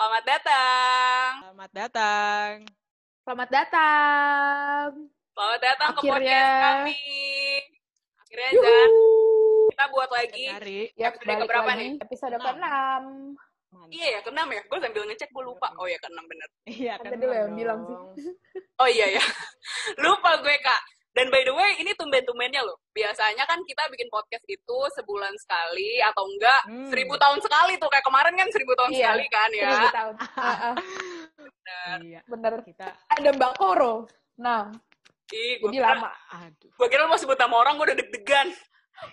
Selamat datang. Selamat datang. Selamat datang. Selamat datang ke Akhirnya. podcast kami. Akhirnya Yuhu. kita buat lagi. Cari. Yap, Episode keberapa lagi. nih? Episode Enam. ke-6. Iya ya, keenam ya. Gue sambil ngecek, gue lupa. Oh ya, keenam bener. Iya, Kan kan tadi lo yang bilang sih. Oh iya ya. lupa gue, Kak. Dan by the way, ini tumben-tumbennya loh. Biasanya kan kita bikin podcast itu sebulan sekali atau enggak Hmm. seribu tahun sekali tuh. Kayak kemarin kan seribu tahun Iya. sekali kan ya. Seribu tahun. Heeh, Bener. Iya. bener. Kita Ada Mbak Koro. Nah, Ih, gue jadi kira, lama. aduh. gue kira lo mau sebut nama orang, gue udah deg-degan.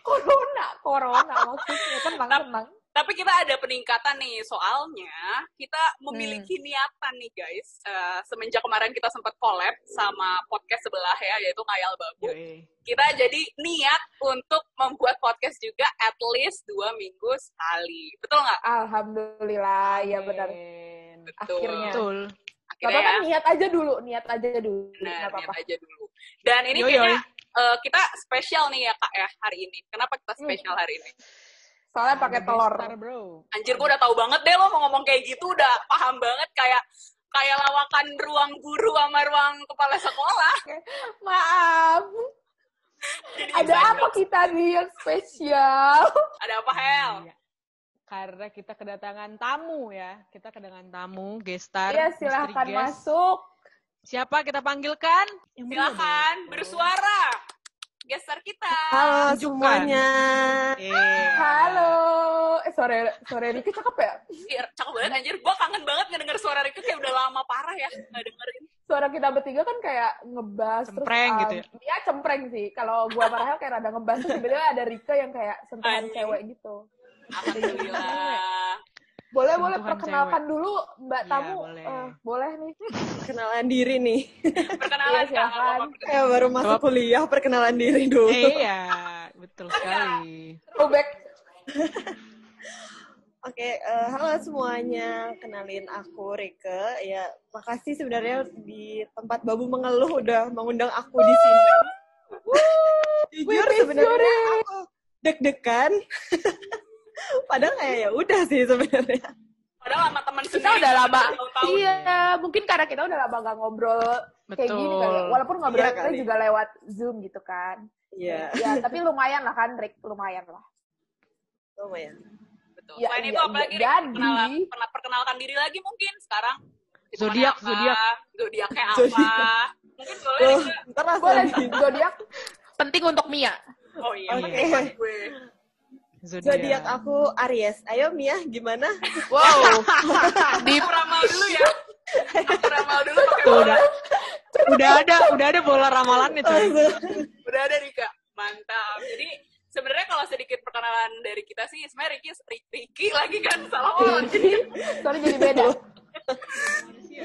Corona, Corona maksudnya. Tenang, Tap- tenang. Tapi kita ada peningkatan nih, soalnya kita Hmm. memiliki niatan nih guys. Eh, semenjak kemarin kita sempat collab sama podcast sebelah ya, yaitu Kayal Babu. Yoi. Kita jadi niat untuk membuat podcast juga at least dua minggu sekali. Betul nggak? Alhamdulillah, ya benar. Betul. Akhirnya. Betul. Akhirnya apa-apa, ya, niat aja dulu. Niat aja dulu. benar, Gak niat apa-apa. aja dulu. Dan ini Yoi, kayaknya eh, kita spesial nih ya kak ya hari ini. Kenapa kita Hmm. spesial hari ini? Soalnya pakai Ada telur. bro. Anjir, gue udah tahu banget deh lo mau ngomong kayak gitu, udah paham banget kayak kayak lawakan ruang guru sama ruang kepala sekolah. Maaf. Jadi Ada apa kita nih yang spesial? Ada apa Hel? Iya. Karena kita kedatangan tamu ya. Kita kedatangan tamu, gestar. Iya, mystery silahkan guest. masuk. Siapa kita panggilkan? Silahkan bersuara. Gestar kita. Halo Tunjukkan. semuanya. Iya. Halo. Eh, sore sore Riki cakep ya? Iya, cakep banget anjir. Gue kangen banget ngedenger suara Rika kayak udah lama parah ya nggak dengerin. Suara kita bertiga kan kayak ngebas Cempreng terus, gitu um, ya cempreng sih. Kalau gua Rahel kayak rada ngebas terus tiba-tiba ada Rika yang kayak sentuhan cewek gitu. Alhamdulillah. Boleh boleh perkenalkan dulu Mbak Iya, tamu. boleh. Eh, boleh nih. Kenalan diri nih. Perkenalan Iya, apa-apa. Saya baru masuk Jawab. kuliah, perkenalan diri dulu. Eh, iya, betul sekali. Throwback. Oke, eh, halo semuanya. Kenalin aku Rike. Ya, makasih sebenarnya di tempat Babu mengeluh udah mengundang aku di sini. Jujur sebenarnya aku deg-degan. Padahal kayak ya udah sih sebenarnya. Padahal sama teman Kita sendiri. udah lama. tahun-tahun. Iya, mungkin karena kita udah lama gak ngobrol kayak gini Betul. kali. Walaupun ngobrolnya Iya kali. juga lewat Zoom gitu kan. Iya, Ya, tapi lumayan lah kan, Rick. Lumayan lah. lumayan. Betul. Ya, Selain iya, itu apalagi iya. Rik? Jadi- perkenalan, pernah perkenalkan diri lagi mungkin sekarang. Zodiak, zodiak. Zodiaknya apa? Zodiak. Mungkin boleh Rika. ntar Boleh, zodiak penting untuk Mia. Oh iya, Oke. penting buat gue. Zodiak aku Aries. Ayo Mia, gimana? Wow. Di ramal dulu ya. Aku ramal dulu pakai bola. udah, udah ada, udah ada bola ramalannya tuh. Udah ada Rika. Mantap. Jadi sebenarnya kalau sedikit perkenalan dari kita sih sebenarnya Riki Riki lagi kan salah Oh, orang. jadi soalnya jadi beda. Iya.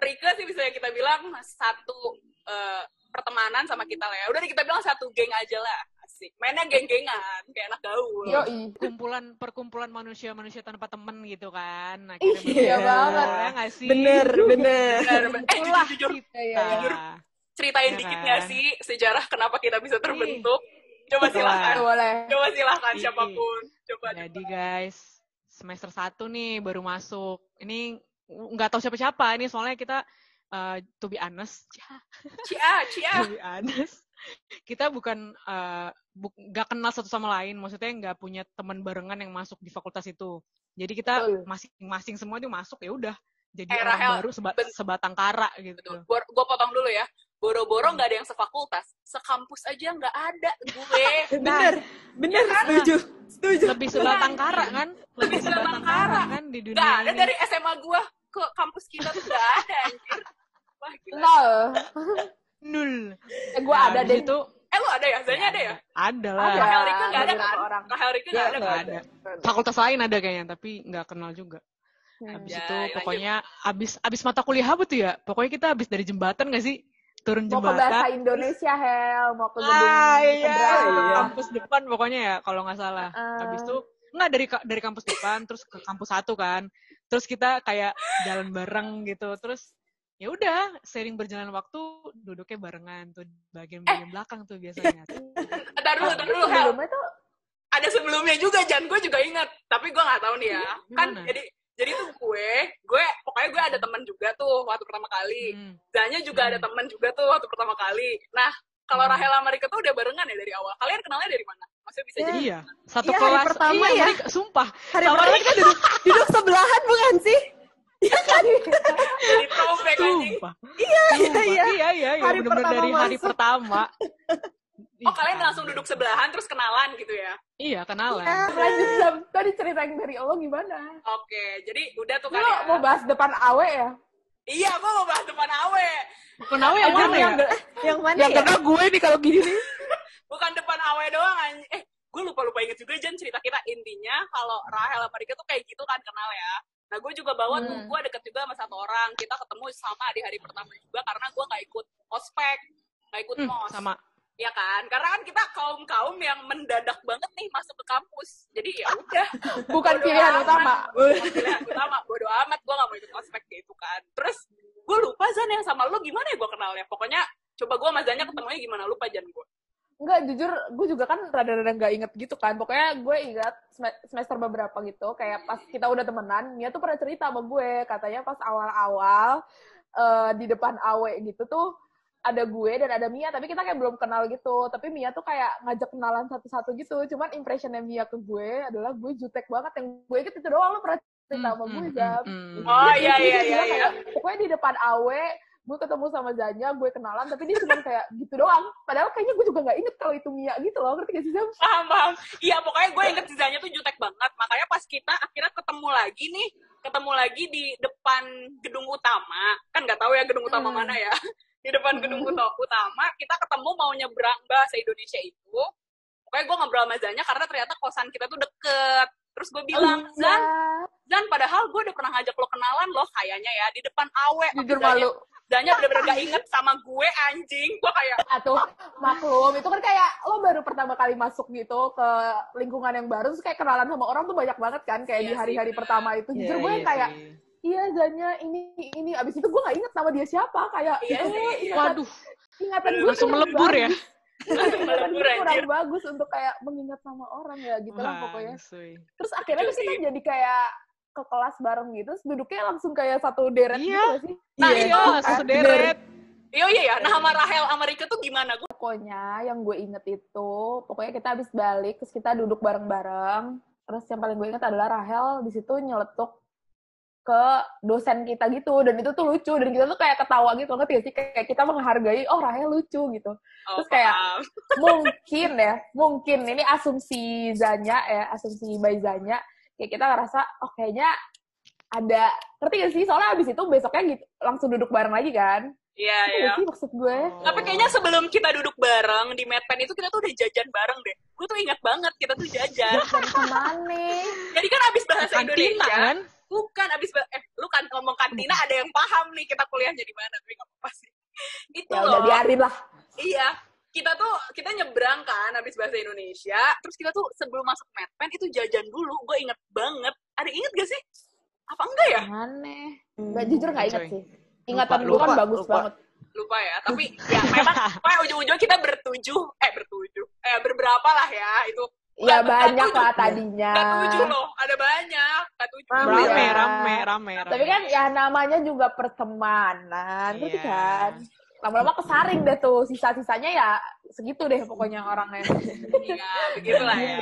Rika sih bisa kita bilang satu eh, pertemanan sama kita lah ya. Udah kita bilang satu geng aja lah. Asik. Mainnya geng-gengan kayak anak gaul. Yoi. Kumpulan perkumpulan manusia-manusia tanpa temen gitu kan. Ih, iya banget. Ya nggak sih? Bener, bener. Benar, benar. Eh, Itulah jujur, kita. Iya, iya. ceritain Iya dikit kan? nggak sih sejarah kenapa kita bisa terbentuk? Coba Betul. silakan. Boleh. Coba silakan Iya. siapa pun. Coba. Jadi guys, semester 1 nih baru masuk. Ini nggak tahu siapa-siapa ini soalnya kita uh, to be honest, Cia, Cia. to be honest, kita bukan uh, bu- nggak kenal satu sama lain. Maksudnya nggak punya teman barengan yang masuk di fakultas itu. Jadi kita masing-masing semua itu masuk ya udah. Jadi Eh, orang Rahel, baru seba- sebatang kara gitu. Betul. Gue potong dulu ya. Boro-boro nggak ada yang sefakultas, sekampus aja nggak ada gue. Bener, bener, setuju, setuju. Lebih sebatang kara kan? Lebih sebatang kara kara. kan di dunia Nggak ada ini. dari SMA gue ke kampus kita tuh nggak ada anjir. Wah gila. Nul. Eh, gua Nah, ada habis deh. itu Eh lu ada ya? Zanya ada ya? ada lah. Ada. Rahel Rika nggak ada kan? orang. Rahel Rika Ya, nggak ada kan? ada. Fakultas lain ada kayaknya, tapi nggak kenal juga. Hmm. Habis Ya, itu lanjut. pokoknya abis abis mata kuliah apa tuh ya? Pokoknya kita abis dari jembatan gak sih? Turun Mau ke bahasa jembatan. Indonesia, Hel. Mau ke gedung Ah iya, iya. kampus depan pokoknya ya kalau nggak salah. Ah. Habis itu nggak dari dari kampus depan terus ke kampus satu kan. Terus kita kayak jalan bareng gitu. Terus ya udah sering berjalan waktu duduknya barengan tuh bagian-bagian belakang tuh biasanya. Ntar dulu, ntar dulu, Hel. Sebelumnya tuh Ada sebelumnya juga, Jan. Gue juga ingat. Tapi gue nggak tahu nih ya. Kan Gimana? jadi Jadi tuh gue, gue pokoknya gue ada teman juga tuh waktu pertama kali. Hmm. Zanya juga ada Hmm. teman juga tuh waktu pertama kali. Nah, kalau Hmm. Rahel sama Rika tuh udah barengan ya dari awal. Kalian kenalnya dari mana? Maksudnya bisa Ya. jadi Iya, satu Iya, hari kelas. pertama iya, ya. mereka- sumpah. Hari pertama kita duduk, duduk sebelahan bukan sih? Jadi throwback anjing. Iya, iya. Iya, iya, iya. Hari Bener-bener pertama dari hari masuk. pertama. Oh, kalian langsung duduk sebelahan terus kenalan gitu ya? Iya, kenalan. Iya. Lanjut Zam, tadi cerita yang dari lo gimana? Oke, jadi udah tuh kan Lo ya. mau bahas depan awe ya? Iya, gue mau bahas depan Awe. Kenapa yang Emang mana ya? yang, Yang mana yang ya? kena gue nih kalau gini nih. Bukan depan Awe doang, anj- Eh, gue lupa-lupa inget juga, Jan, cerita kita. Intinya, kalau Rahel sama Rika tuh kayak gitu kan kenal ya. Nah, gue juga bawa tuh, Hmm. gue deket juga sama satu orang. Kita ketemu sama di hari pertama juga, karena gue gak ikut ospek, gak ikut Hmm, mos. sama. Ya kan? Karena kan kita kaum-kaum yang mendadak banget nih masuk ke kampus. Jadi ya udah. Bukan Bodo pilihan amat. utama. Bukan pilihan utama. Bodo amat, gue gak mau ikut ospek gitu kan. Terus, gue lupa Zan yang sama lu gimana ya gue kenalnya. Pokoknya, coba gue sama Zannya ketemunya gimana, lupa Jan gue. Enggak, jujur gue juga kan rada-rada nggak inget gitu kan. Pokoknya gue ingat sem- semester beberapa gitu, kayak pas kita udah temenan, Mia tuh pernah cerita sama gue, katanya pas awal-awal eh, di depan Awe gitu tuh ada gue dan ada Mia, tapi kita kayak belum kenal gitu. Tapi Mia tuh kayak ngajak kenalan satu-satu gitu. Cuman impressionnya Mia ke gue adalah gue jutek banget. Yang gue inget itu doang, lo pernah cerita sama gue, Zam. hmm. Oh, iya, iya, iya, iya. Pokoknya di depan Awe, gue ketemu sama Zanya, gue kenalan, tapi dia cuma kayak gitu doang. Padahal kayaknya gue juga gak inget kalau itu Mia gitu loh, ngerti gak sih Zam? paham paham. Iya pokoknya gue inget sisanya tuh jutek banget. Makanya pas kita akhirnya ketemu lagi nih ketemu lagi di depan gedung utama. Kan nggak tahu ya gedung utama Hmm. mana ya. Di depan gedung uta- utama kita ketemu mau nyebrang bahasa Indonesia itu. Pokoknya gue ngobrol sama Zanya karena ternyata kosan kita tuh deket terus gue bilang Iya. Zan Zan padahal gue udah pernah ngajak lo kenalan loh kayaknya ya di depan Awe jujur malu. Zanya bener-bener gak inget sama gue anjing gue kayak Atau maklum, itu kan kayak lo baru pertama kali masuk gitu ke lingkungan yang baru, terus kayak kenalan sama orang tuh banyak banget kan, kayak Iya di hari-hari pertama itu. Jujur gue yang kayak, iya Zanya ini, ini. Abis itu gue gak inget nama dia siapa, kayak, Iya eh, sih. ingatan, Waduh, ingatan gue langsung melebur ya. Kurang anjir. bagus untuk kayak mengingat nama orang ya, gitu lah pokoknya. Terus akhirnya Itu tuh kita sih. jadi kayak ke kelas bareng gitu, terus duduknya langsung kayak satu deret Iya. gitu sih? Nah, Iya, itu satu kan, deret. iya iya ya nah sama Rahel sama Rika tuh gimana gue Pokoknya yang gue inget itu, pokoknya kita habis balik, terus kita duduk bareng-bareng. Terus yang paling gue inget adalah Rahel di situ nyeletuk ke dosen kita gitu, dan itu tuh lucu, dan kita tuh kayak ketawa gitu, ngerti gak sih? Kayak kita menghargai, oh Rahel lucu gitu. Oh, Terus kayak- paham. Mungkin ya, mungkin, ini asumsi Zanya ya, asumsi by Zanya, kayak kita ngerasa, oh kayaknya ada, ngerti gak sih? Soalnya abis itu besoknya gitu, langsung duduk bareng lagi kan? Iya, iya. sih maksud gue? Tapi kayaknya sebelum kita duduk bareng di Medpen itu kita tuh udah jajan bareng deh. Gue tuh ingat banget kita tuh jajan. Dari ke mana? Jadi kan abis bahasa Indonesia, kan? Bukan abis eh lu kan ngomong kantina ada yang paham nih kita kuliahnya di mana tapi nggak apa-apa sih. Itu Ya udah loh. biarin lah. Iya. Kita tuh kita nyebrang kan abis bahasa Indonesia, terus kita tuh sebelum masuk Medpen itu jajan dulu. Gue inget banget. Ada inget gak sih? Apa enggak ya? Aneh. Nggak jujur nggak inget sih. Ingatan gue kan bagus lupa. banget. lupa ya tapi ya memang pokoknya ujung-ujung kita bertujuh eh bertujuh eh berberapa lah ya itu Ya banyak lah tadinya. Nggak tujuh loh, ada banyak. Rame ya. rame, rame, rame. Tapi kan ya namanya juga pertemanan, ngerti Iya. kan? Lama-lama kesaring deh tuh, sisa-sisanya ya segitu deh pokoknya orangnya. Iya, begitulah ya.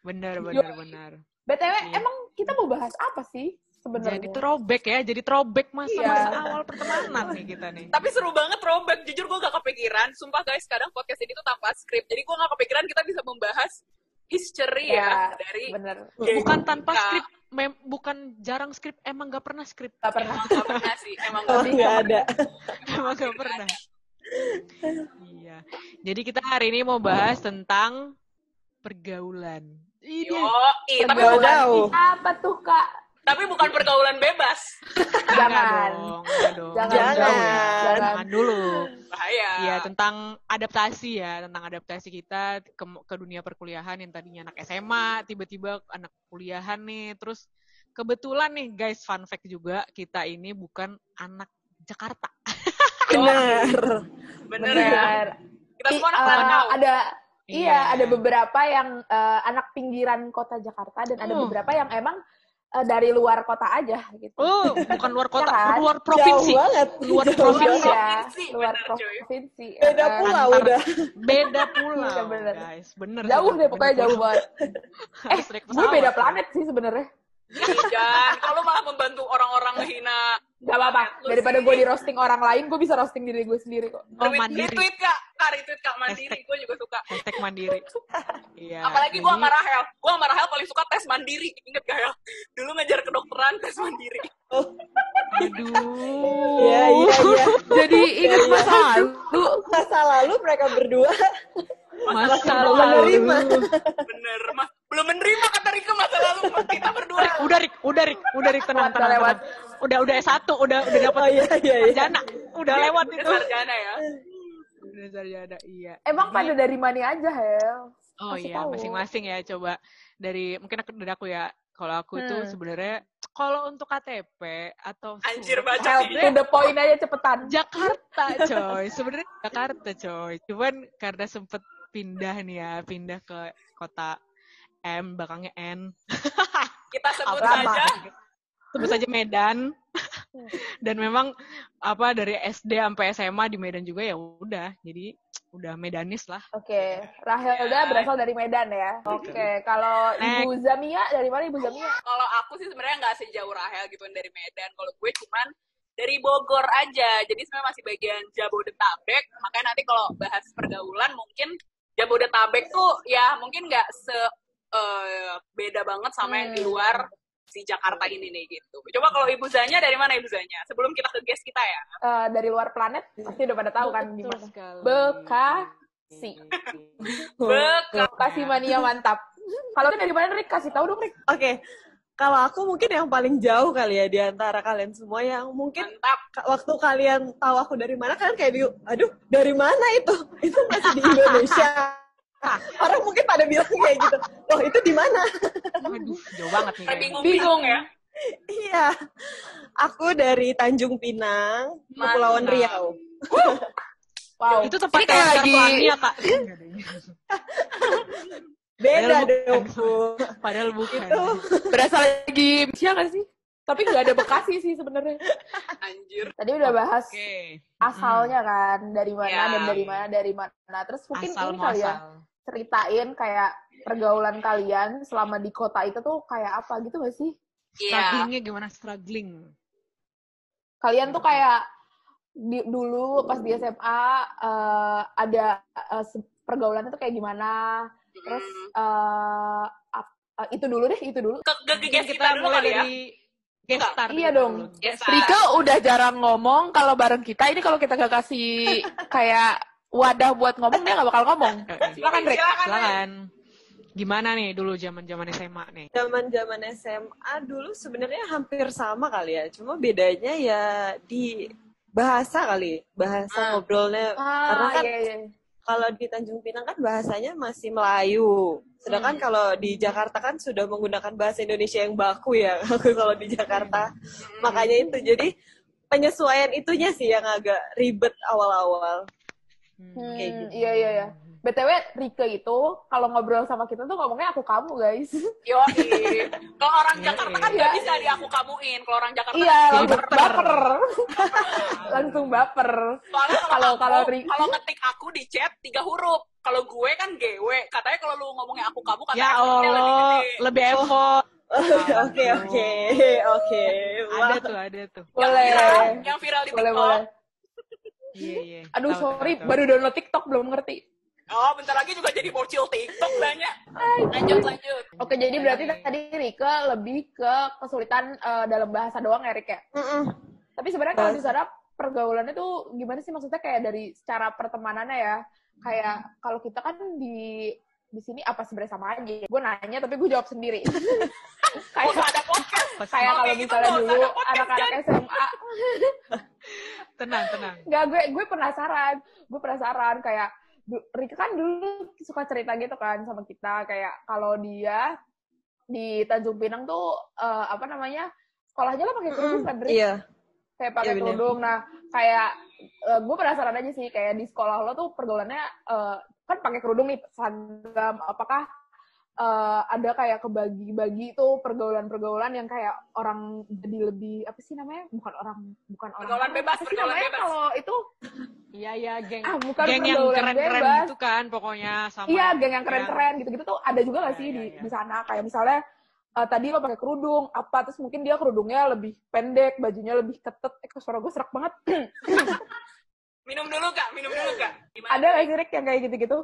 Bener, bener, bener. BTW, Iya. emang kita mau bahas apa sih sebenarnya? Jadi throwback ya, jadi throwback masa-masa Iya. awal pertemanan nih kita nih. Tapi seru banget throwback. Jujur gue gak kepikiran. Sumpah guys, kadang podcast ini tuh tanpa skrip. Jadi gue gak kepikiran kita bisa membahas history ya, Ya, dari Bener. Bukan tanpa Iya. skrip, mem- bukan jarang skrip, emang gak pernah skrip. Gak pernah. emang gak pernah sih. Emang Oh, gak nggak ada. Emang gak pernah. Iya. Jadi kita hari ini mau bahas tentang pergaulan. Ini tapi Pergaulan. bukan. Apa tuh, Kak? Tapi bukan pergaulan bebas. Jangan. dong. Jangan. Jangan. Ya. Jangan. Jangan dulu. Bahaya. Iya, tentang adaptasi ya, tentang adaptasi kita ke, ke dunia perkuliahan yang tadinya anak SMA, tiba-tiba anak kuliahan nih. Terus kebetulan nih guys, fun fact juga, kita ini bukan anak Jakarta. Benar. Bener, ya. Kita semua anak uh, Lanau. ada Iya, ada beberapa yang uh, anak pinggiran kota Jakarta dan ada Hmm. beberapa yang emang eh, dari luar kota aja gitu. Oh, bukan luar kota, Ya kan? luar provinsi. Jauh banget. Luar Jauh provinsi. Provinsi, luar bener, cuy. provinsi. Beda eh, pulau Antar- udah. Beda pulau, Iya, bener. guys. Bener. Jauh deh pokoknya jauh banget. Eh, gue beda planet sih sebenarnya. Ih, Jan, kalau malah membantu orang-orang ngehina. Gak apa-apa. Daripada gue di roasting orang lain, gue bisa roasting diri gue sendiri kok. Oh, mandiri. Retweet kak, kak retweet kak mandiri, gue juga suka. Hashtag mandiri. Iya. Apalagi gue jadi- sama Rahel, gue sama Rahel paling suka tes mandiri, inget gak ya? Dulu ngejar kedokteran tes mandiri. Aduh. Iya, iya, iya. Jadi ingat masa lalu. Masa lalu mereka berdua Masa lalu. lalu. menerima. Bener, mas. Belum menerima kata Rika masa lalu kita berdua. Rik, udah Rik, udah Rik, udah Rik tenang, Lewat, tenang, tenang. Udah udah S1, udah udah dapat Oh iya, iya, iya. sarjana. Udah lewat Udah itu. sarjana ya. Udah sarjana, iya. Emang Jadi- pada dari mana aja, Hel? Oh Kasih iya, tahu. masing-masing ya coba dari mungkin aku dari aku ya. Kalau aku itu Hmm. sebenarnya kalau untuk KTP atau Anjir baca Help to the point aja cepetan. Jakarta coy sebenarnya Jakarta coy cuman karena sempet pindah nih ya pindah ke kota M belakangnya N Kita sebut Lama. saja sebut saja Medan dan memang apa dari SD sampai SMA di Medan juga ya udah jadi udah Medanis lah Oke, Rahelda berasal dari Medan ya. Oke, kalau Ibu Zamia dari mana Ibu Zamia? kalau aku sih sebenarnya nggak sejauh Rahel gitu dari Medan. Kalau gue cuman dari Bogor aja. Jadi sebenarnya masih bagian Jabodetabek. Makanya nanti kalau bahas pergaulan mungkin Jabodetabek tuh ya mungkin nggak se eh, beda banget sama yang di Hmm. luar si Jakarta ini nih gitu. Coba kalau Ibu Zanya dari mana Ibu Zanya? Sebelum kita ke guest kita ya. Eh, dari luar planet pasti udah pada tahu kan di mana. Bekasi. Beka. Bekasi mania mantap. Kalau itu dari mana Rik? Kasih tahu dong Rik. Oke. Kalau aku mungkin yang paling jauh kali ya di antara kalian semua yang mungkin Mantap. waktu kalian tahu aku dari mana kalian kayak di aduh dari mana itu itu masih di Indonesia orang mungkin pada bilang kayak gitu loh itu di mana Aduh, jauh banget nih Kayak kayaknya. bingung-bingung ya. iya aku dari Tanjung Pinang Kepulauan. Riau Wow. Itu tempat kayak lagi Ania, Kak. beda Padahal dong. Bu. Padahal bukan. itu berasal lagi nggak sih? Tapi nggak ada Bekasi sih sebenarnya. Anjir. Tadi udah bahas Oke. asalnya kan dari mana Ya. dan dari mana dari mana. Terus mungkin Asal ini kali ya. Ceritain kayak pergaulan kalian selama di kota itu tuh kayak apa gitu gak sih? Iya. Strugglingnya gimana struggling? Kalian tuh kayak di, dulu pas di SMA eh, ada eh, se- pergaulannya tuh kayak gimana? Terus Hmm. eh, ap- eh, itu dulu deh, itu dulu. ke, ke, ke kita, dulu mulai kali ya. dari guest star Iya dong. Rika udah jarang ngomong kalau bareng kita. Ini kalau kita gak kasih kayak wadah buat ngomong, dia gak bakal ngomong. Eh, eh. Silakan, Rik. Silakan. Silakan. Gimana nih dulu zaman-zaman SMA nih? zaman zaman SMA dulu sebenarnya hampir sama kali ya cuma bedanya ya di bahasa kali bahasa Ah. ngobrolnya karena Ah, kan iya, iya. kalau di Tanjung Pinang kan bahasanya masih Melayu. Sedangkan Hmm. kalau di Jakarta kan sudah menggunakan bahasa Indonesia yang baku ya. kalau di Jakarta. Makanya itu jadi penyesuaian itunya sih yang agak ribet awal-awal. Hmm. Hmm, Kayak gitu. Iya, iya, iya. BTW, Rika itu kalau ngobrol sama kita tuh ngomongnya aku kamu, guys. Yo, kalau orang Iya, Jakarta iya. kan nggak bisa di aku kamuin. Kalau orang Jakarta iya, kan langsung baper. baper. langsung baper. Soalnya Kalau- kalau ngetik aku di chat tiga huruf. Kalau gue kan GW. Katanya kalau lu ngomongnya aku kamu katanya Ya effortnya lebih gede. lebih effort. Oke, oke, oke. Ada tuh, ada tuh. Yang Boleh. viral, yang viral di Boleh, TikTok. boleh. Iya, iya. Aduh, tahu, sorry, tahu. baru download TikTok, belum ngerti. Oh, bentar lagi juga jadi bocil TikTok banyak. Lanjut, lanjut. Oke, jadi berarti tadi Rika lebih ke kesulitan eh, dalam bahasa doang ya, Rik ya? Mm-mm. Tapi sebenarnya kalau di Bahasa. sana pergaulannya tuh gimana sih maksudnya kayak dari secara pertemanannya ya? Kayak kalau kita kan di di sini apa sebenarnya sama aja. Gue nanya tapi gue jawab sendiri. Oh, kayak ada podcast. kayak kalau Kayak gitu misalnya dulu anak-anak SMA Tenang, tenang. Nggak, gue gue penasaran. Gue penasaran kayak Rika kan dulu suka cerita gitu kan sama kita kayak kalau dia di Tanjung Pinang tuh eh, apa namanya sekolahnya lah pakai kerudung kan, Rik? Iya. kayak pakai Iya, kerudung. Nah, kayak gue penasaran aja sih kayak di sekolah lo tuh pergaulannya eh, kan pakai kerudung nih seragam apakah eh, ada kayak kebagi-bagi tuh pergaulan-pergaulan yang kayak orang jadi lebih apa sih namanya bukan orang bukan orang Pergaulan bebas, apa sih pergaulan namanya bebas. kalau itu Iya iya geng. ah bukan geng yang pergaulan keren-keren bebas. gitu kan pokoknya sama. Iya, geng yang keren-keren gitu-gitu tuh ada juga gak Iya, sih iya, di iya. di sana kayak misalnya eh, tadi lo pakai kerudung apa terus mungkin dia kerudungnya lebih pendek, bajunya lebih ketet. Eh, kok suara gue serak banget. Minum dulu kak, minum dulu kak. Gimana? ada Rick yang kayak gitu-gitu?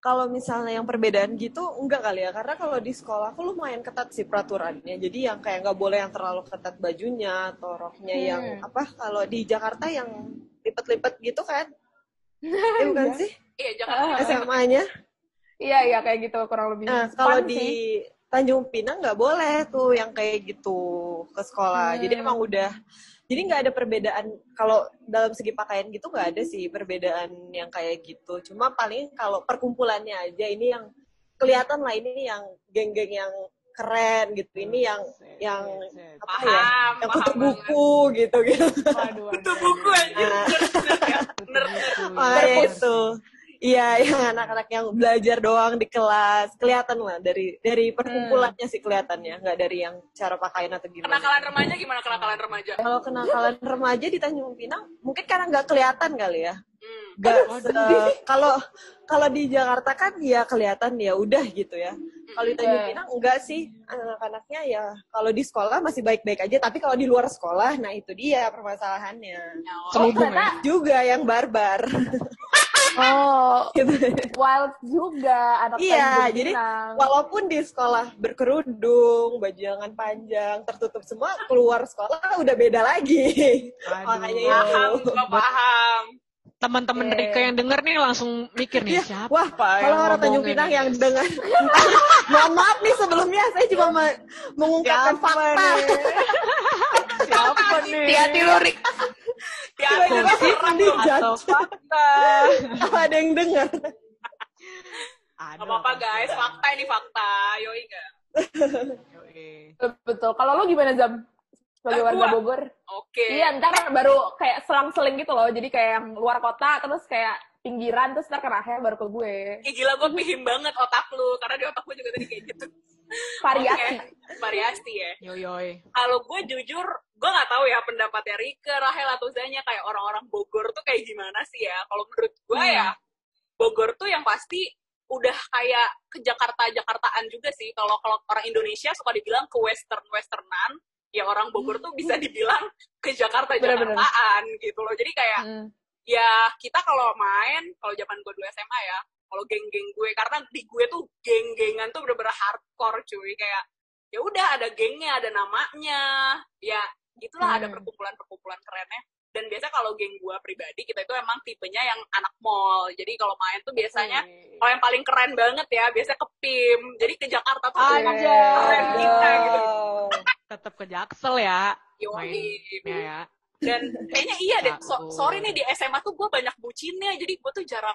Kalau misalnya yang perbedaan gitu, enggak kali ya. Karena kalau di sekolah aku lumayan ketat sih peraturannya. Jadi yang kayak nggak boleh yang terlalu ketat bajunya atau roknya Hmm. yang apa. Kalau di Jakarta yang lipet-lipet gitu kan. Iya bukan Iya. sih? Iya, jangan. Ah. SMA-nya. Iya, iya kayak gitu kurang lebih. Nah, kalau di sih. Tanjung Pinang nggak boleh tuh yang kayak gitu ke sekolah. Jadi Hmm. emang udah, jadi nggak ada perbedaan. Kalau dalam segi pakaian gitu nggak ada sih perbedaan yang kayak gitu. Cuma paling kalau perkumpulannya aja ini yang kelihatan lah ini yang geng-geng yang keren gitu. Ini yang yang apa ya? Paham, Yang paham kutu banget. buku gitu gitu. Waduh, Kutu buku aja. Nah, Nerd, makanya itu. Iya, yang anak-anak yang belajar doang di kelas kelihatan lah dari dari perkumpulannya sih kelihatannya, nggak dari yang cara pakaian atau gimana. Kenakalan remaja gimana kenakalan remaja? Kalau kenakalan remaja di Tanjung Pinang, mungkin karena nggak kelihatan kali ya. Hmm. Nggak se- kalau kalau di Jakarta kan ya kelihatan ya udah gitu ya. Kalau di Tanjung Iya. Pinang enggak sih anak-anaknya ya. Kalau di sekolah masih baik-baik aja, tapi kalau di luar sekolah, nah itu dia permasalahannya. Oh, Selubung ya. Juga yang barbar. Oh, gitu. wild juga anak Iya, Tanjung jadi Pinang. walaupun di sekolah berkerudung, baju lengan panjang, tertutup semua, keluar sekolah udah beda lagi. Aduh. Makanya paham, itu. paham. Teman-teman Oke. Rika yang denger nih langsung mikir nih Iya, siapa Wah, yang kalau orang Tanjung Pinang ini? yang dengan mohon maaf nih sebelumnya saya cuma me- mengungkapkan Siapa fakta. nih? Siapa nih? Hati-hati lu, Rick. Serem di tuh. Atau fakta. Ada yang dengar. Apa-apa guys, fakta ini fakta. Yoi gak? Yoi. Betul. Kalau lu gimana, Zam? Sebagai warga Bogor? Oke. Iya, ntar baru kayak selang-seling gitu loh. Jadi kayak yang luar kota, terus kayak pinggiran, terus ntar kerahnya baru ke gue. Ih, gila gue pihim banget otak lu. Karena di otak gue juga tadi kayak gitu. Variasi. Oke, Variasi ya. Yoi yoi. Kalau gue jujur, gue nggak tahu ya pendapatnya Rike, Rahel, atau Zanya kayak orang-orang Bogor tuh kayak gimana sih ya. Kalau menurut gue Hmm. ya, Bogor tuh yang pasti udah kayak ke Jakarta-Jakartaan juga sih. Kalau kalau orang Indonesia suka dibilang ke western-westernan, ya orang Bogor tuh bisa dibilang ke Jakarta-Jakartaan gitu loh. Jadi kayak Hmm. ya kita kalau main kalau zaman gue dulu SMA ya kalau geng-geng gue karena di gue tuh geng-gengan tuh bener-bener hardcore cuy kayak ya udah ada gengnya ada namanya ya itulah ada Hmm. perkumpulan-perkumpulan kerennya dan biasa kalau geng gue pribadi kita itu emang tipenya yang anak mall jadi kalau main tuh biasanya kalau yang paling keren banget ya biasanya ke PIM jadi ke Jakarta tuh Anjay. keren kita gitu Tetap ke Jaksel ya. Yoi. Mainnya ya. dan kayaknya iya deh so- sorry nih di SMA tuh gue banyak bucinnya jadi gue tuh jarang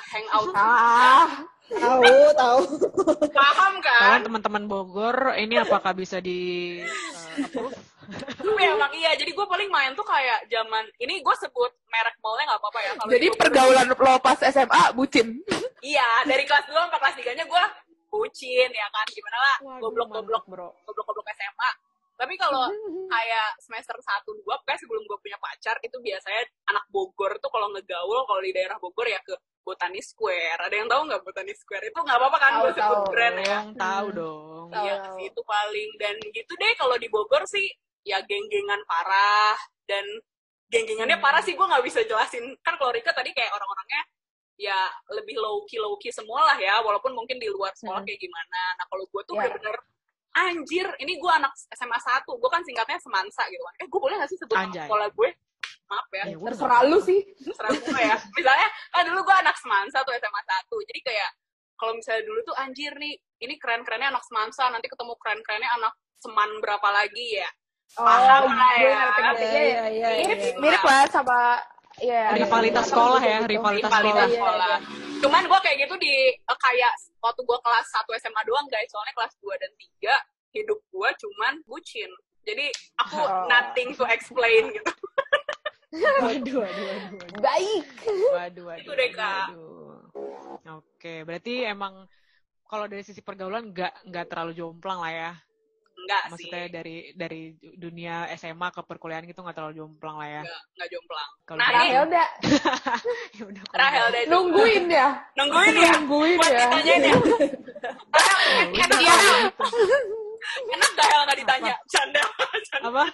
hangout Ah, Tahu, tahu. paham kan Kalian teman-teman Bogor, ini apakah bisa di eh, approve? tapi emang iya jadi gue paling main tuh kayak zaman ini gue sebut merek mallnya nggak apa-apa ya kalau jadi pergaulan lo pas SMA bucin. iya dari kelas 2 sampai kelas 3 nya gue bucin ya kan gimana lah Waduh, goblok-goblok mantap, bro. goblok-goblok SMA tapi kalau kayak semester 1 2 kayak sebelum gue punya pacar itu biasanya anak Bogor tuh kalau ngegaul kalau di daerah Bogor ya ke Botani Square. Ada yang tahu nggak Botani Square? Itu nggak apa-apa kan? Gue sebut brand ya. Dong, tahu dong. Tahu. Iya, ke situ paling. Dan gitu deh kalau di Bogor sih ya geng-gengan parah. Dan geng-gengannya parah sih gue nggak bisa jelasin. Kan kalau Rika tadi kayak orang-orangnya ya lebih low key low key semua lah ya. Walaupun mungkin di luar sekolah Hmm. kayak gimana. Nah kalau gue tuh Ya. bener-bener anjir ini gue anak SMA 1 gue kan singkatnya semansa gitu kan. Eh gue boleh gak sih sebut sekolah gue maaf ya Ya Terserah lu sih. terserah gue ya misalnya kan dulu gue anak semansa tuh SMA 1 jadi kayak kalau misalnya dulu tuh anjir nih ini keren-kerennya anak semansa nanti ketemu keren-kerennya anak seman berapa lagi ya Paham lah gue ya. Iya, iya, iya, Mirip, iya. mirip lah sama ya Rivalitas ada- sekolah ya, gitu. rivalitas rivalitas Iya, iya, sekolah. Cuman gue kayak gitu di eh, kayak waktu gue kelas 1 SMA doang guys, soalnya kelas 2 dan 3 hidup gue cuman bucin. Jadi aku Oh. nothing to explain gitu. Waduh, waduh, waduh, waduh. Baik. Waduh, waduh. Itu deh, Kak. waduh. Oke, berarti emang kalau dari sisi pergaulan nggak nggak terlalu jomplang lah ya. Enggak sih. Maksudnya dari dari dunia SMA ke perkuliahan gitu nggak terlalu jomplang lah ya. Enggak, enggak jomplang. Kalau Nah, Rahel dah ya udah Rahel nggak- deh. nungguin ya. Nungguin ya. Nungguin Buat ya. ditanyain ya. Rahel, Ya enak ya. gak Hel nggak ditanya? Canda. Canda. apa?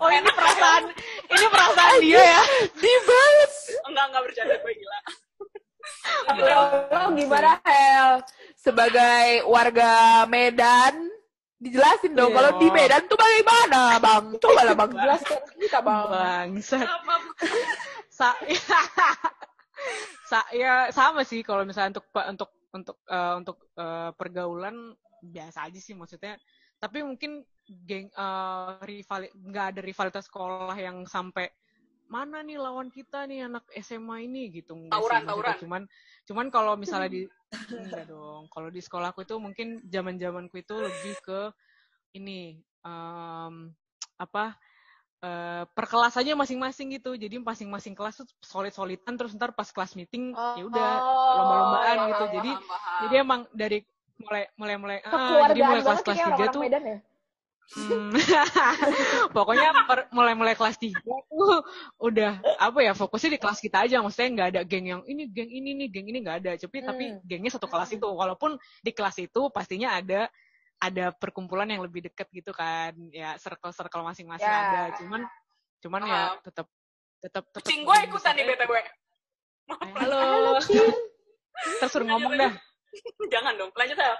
Oh ini perasaan ini perasaan dia ya. Dibales. Enggak, enggak bercanda gue gila. Lo, lo gimana Hel? Sebagai warga Medan, dijelasin dong Iya. kalau di Medan tuh bagaimana, Bang? Coba lah Bang jelaskan kita, Bang. Bangsat. Apa? Sa Sa ya sama sih kalau misalnya untuk untuk untuk eh, untuk eh, pergaulan biasa aja sih maksudnya. Tapi mungkin geng eh, rival nggak ada rivalitas sekolah yang sampai mana nih lawan kita nih anak SMA ini gitu enggak Tawuran, sih, maksudnya. tawuran. cuman cuman kalau misalnya di enggak dong kalau di sekolahku itu mungkin zaman zamanku itu lebih ke ini em, apa eh, per kelas aja masing-masing gitu jadi masing-masing kelas tuh solid-solidan terus ntar pas kelas meeting ya udah Oh, lomba-lombaan paham, gitu paham, jadi Paham, paham. jadi emang dari mulai mulai mulai ah, jadi mulai kelas kelas tiga tuh Medan ya. Hmm. Pokoknya per- mulai-mulai kelas 3 tuh udah apa ya fokusnya di kelas kita aja maksudnya nggak ada geng yang ini geng ini nih geng ini nggak ada tapi tapi Hmm. gengnya satu kelas itu walaupun di kelas itu pastinya ada ada perkumpulan yang lebih deket gitu kan ya circle-circle masing-masing Ya. ada cuman cuman ya Paham. tetap tetap tetap Kucing gue ikutan nih misalnya- beta gue. halo tersuruh ngomong dah Jangan dong, lanjut Hel.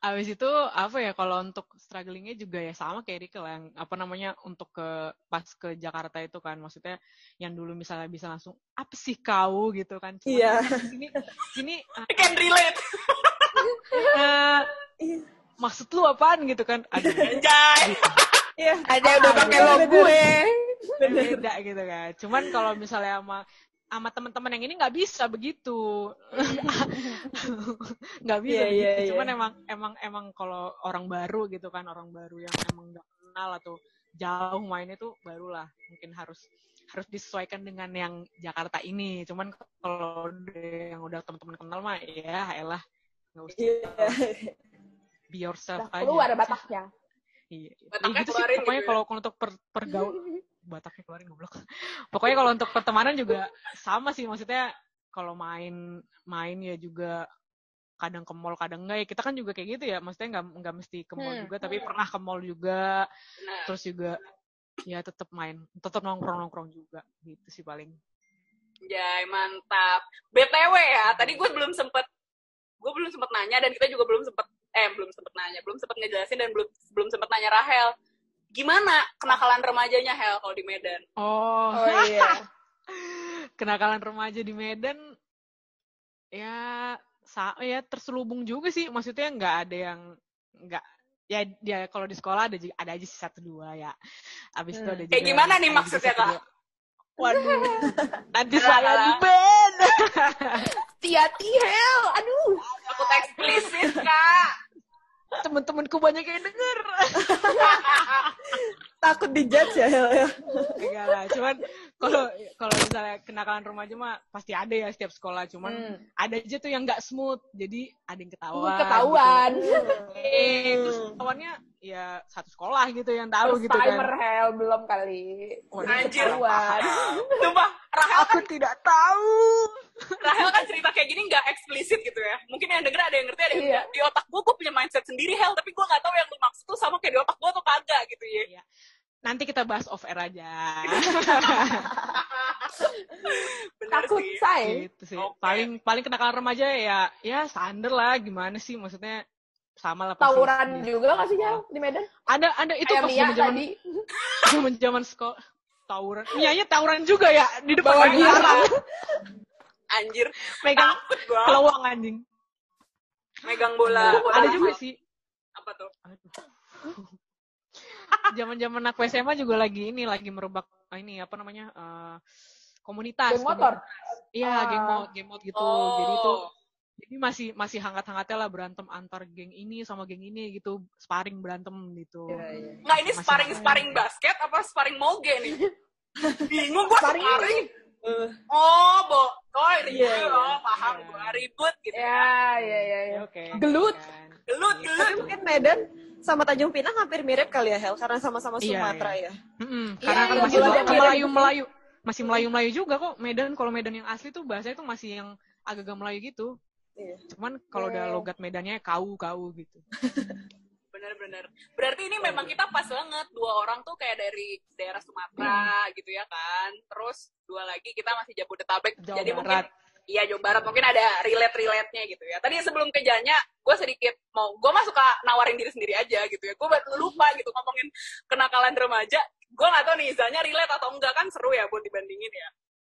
Abis itu apa ya kalau untuk strugglingnya juga ya sama kayak Rika yang apa namanya untuk ke pas ke Jakarta itu kan maksudnya yang dulu misalnya bisa langsung apa sih kau gitu kan Cuman Iya. sini sini I can relate. eh, maksud lu apaan gitu kan aduh Anjay. Iya. Ada yang udah pakai lo gue. beda gitu kan cuman kalau misalnya sama sama teman-teman yang ini nggak bisa begitu nggak bisa Iya, begitu iya, cuman iya. emang emang emang kalau orang baru gitu kan orang baru yang emang nggak kenal atau jauh mainnya tuh barulah mungkin harus harus disesuaikan dengan yang Jakarta ini cuman kalau udah- yang udah teman-teman kenal mah ya elah nggak usah Iya. be yourself Udah aja keluar bataknya. Iya. Ya Bataknya gitu sih, keluarin pokoknya gitu ya. kalau kalau untuk per, pergaul Bataknya keluarin goblok. Pokoknya kalau untuk pertemanan juga sama sih maksudnya kalau main main ya juga kadang ke mall kadang enggak ya kita kan juga kayak gitu ya maksudnya nggak nggak mesti ke mall Hmm. juga tapi pernah ke mall juga Nah, terus juga ya tetap main tetap nongkrong nongkrong juga gitu sih paling Jai, mantap. BTW ya, tadi gue belum sempet, gue belum sempet nanya dan kita juga belum sempet, eh belum sempet nanya, belum sempet ngejelasin dan belum belum sempet nanya Rahel. Gimana kenakalan remajanya Hel kalau di Medan? oh, Oh iya. kenakalan remaja di Medan ya sa ya terselubung juga sih maksudnya nggak ada yang nggak ya dia kalau di sekolah ada juga ada aja sih satu dua ya abis itu Hmm. ada juga Kayak gimana nih maksudnya, Kak? waduh nanti Alah. saya di band Hati-hati, Hel. Aduh. Takut eksplisit, Kak. Temen-temenku banyak yang denger Takut dijudge ya, Hel ya. enggak lah cuman kalau kalau misalnya kenakalan remaja mah pasti ada ya setiap sekolah cuman Hmm. ada aja tuh yang nggak smooth jadi ada yang ketahuan Ketahuan. gitu. eh terus ketahuannya ya satu sekolah gitu yang tahu First gitu kan timer Hel belum kali. Waduh, Anjir. Ketahuan. Sumpah, Rahel aku kan, tidak tahu Rahel kan cerita kayak gini nggak eksplisit gitu ya. Mungkin yang denger ada yang ngerti, ada yang Iya. enggak. Di otak gue, gue punya mindset sendiri, Hel. Tapi gue nggak tahu yang lu maksud tuh sama kayak di otak gue atau kagak gitu ya. Nanti kita bahas off air aja Takut sih. say. gitu sih Oke. paling paling kenakalan remaja ya ya standar lah gimana sih maksudnya sama lah. Tawuran Di- juga nggak sih Hel di Medan? ada ada itu Kayak pas zaman zaman zaman zaman sekolah tawuran Mianya tawuran juga ya di depan Bawa Anjir, megang pelawang anjing Megang bola. bola ada juga sih Apa tuh? Zaman-zaman aku SMA juga lagi ini lagi merubah ah, ini apa namanya eh, komunitas Geng motor. iya Ah. game mode game mode gitu Oh. jadi itu jadi masih masih hangat-hangatnya lah berantem antar geng ini sama geng ini gitu sparring berantem gitu Iya, Nggak, ini Masih sparring-sparring basket apa sparring moge nih? Bingung gue Sparring sparring. Eh, Oh, bo oh ribut Iya, iya. oh paham Iya. gua ribut gitu Ya, ya, ya, Ya, ya. Oke. Gelut. gelut Iya. gelut Tapi mungkin Medan sama Tanjung Pinang hampir mirip kali ya Hel karena sama-sama Iya, Sumatera ya. Mm-mm, Iya, karena kan iya, masih iya, iya. Melayu-Melayu. Masih Melayu-Melayu juga kok Medan. Kalau Medan yang asli tuh bahasanya tuh masih yang agak-agak Melayu gitu. Iya. Cuman kalau udah Iya. logat Medannya kau-kau gitu. bener-bener berarti ini memang kita pas banget dua orang tuh kayak dari daerah Sumatera Hmm. gitu ya kan terus dua lagi kita masih Jabodetabek Jawa jadi Barat. mungkin iya Jawa Barat. Mungkin ada relate relate nya gitu ya. Tadi sebelum ke Janya gue sedikit mau gue mah suka nawarin diri sendiri aja gitu ya. Gue lupa gitu ngomongin kenakalan remaja. Gue nggak tahu nih Izanya relate atau enggak. Kan seru ya buat dibandingin ya.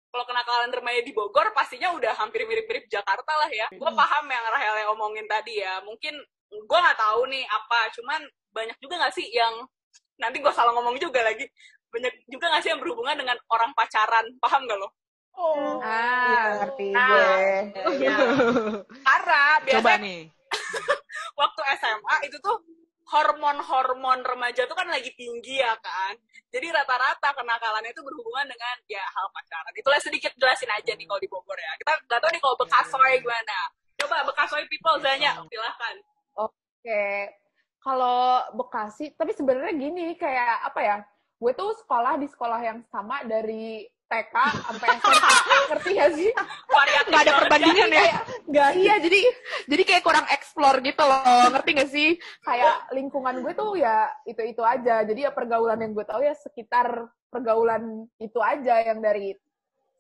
Kalau kenakalan remaja di Bogor pastinya udah hampir mirip-mirip Jakarta lah ya. Gue paham yang Rahel yang omongin tadi ya. Mungkin gue nggak tahu nih apa. Cuman banyak juga nggak sih yang nanti gue salah ngomong juga lagi. Banyak juga nggak sih yang berhubungan dengan orang pacaran. Paham gak lo Oh. Ah, ngerti Nah. gue. Karena Coba biasanya nih. waktu SMA itu tuh hormon-hormon remaja tuh kan lagi tinggi ya kan jadi rata-rata kenakalannya itu berhubungan dengan ya hal pacaran itulah sedikit jelasin aja nih kalau di Bogor ya kita nggak tahu nih kalau Bekasoy gimana coba Bekasoy people Zanya silahkan Oke, kalau Bekasi, tapi sebenarnya gini, kayak apa ya? Gue tuh sekolah di sekolah yang sama dari TK sampai SMA, ngerti gak sih? variatif Nggak ada perbandingan ya. Gak, iya, jadi jadi kayak kurang explore gitu loh, ngerti gak sih? Kayak lingkungan gue tuh ya itu-itu aja. Jadi ya pergaulan yang gue tahu ya sekitar pergaulan itu aja yang dari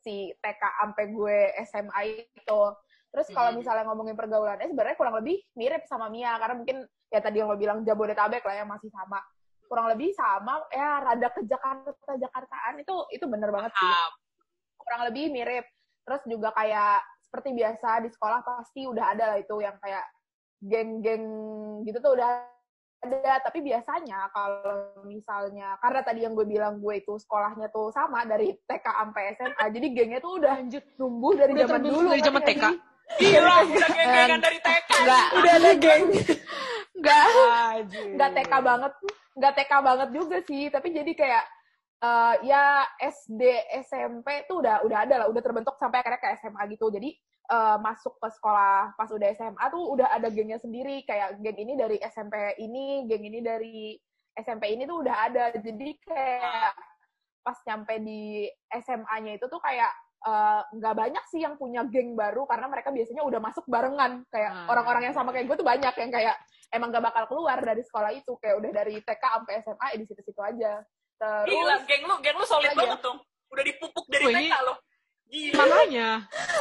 si TK sampai gue SMA itu. Terus kalau Hmm. misalnya ngomongin pergaulannya sebenarnya kurang lebih mirip sama Mia karena mungkin ya tadi yang lo bilang Jabodetabek lah yang masih sama. Kurang lebih sama ya rada ke Jakarta Jakartaan itu itu bener banget sih kurang lebih mirip. Terus juga kayak seperti biasa di sekolah pasti udah ada lah itu yang kayak geng-geng gitu tuh udah ada. Tapi biasanya kalau misalnya karena tadi yang gue bilang gue itu sekolahnya tuh sama dari TK sampai SMA, jadi gengnya tuh udah Lanjut. tumbuh dari Udah zaman dulu. dari zaman TK. Gila, udah geng-gengan dari TK. Enggak, Udah ada geng. enggak, enggak TK banget, enggak TK banget juga sih. Tapi jadi kayak eh, ya SD, SMP tuh udah udah ada lah, udah terbentuk sampai akhirnya ke SMA gitu. Jadi eh, masuk ke sekolah pas udah SMA tuh udah ada gengnya sendiri. Kayak geng ini dari SMP ini, geng ini dari SMP ini tuh udah ada. Jadi kayak pas nyampe di SMA-nya itu tuh kayak eh, nggak banyak sih yang punya geng baru karena mereka biasanya udah masuk barengan kayak Ah. orang-orang yang sama kayak gue tuh banyak yang kayak emang gak bakal keluar dari sekolah itu kayak udah dari TK sampai SMA ya di situ-situ aja terus Gila, geng lu, geng lu solid ya? banget dong. Udah dipupuk dari Wah, TK loh. Gila. Makanya.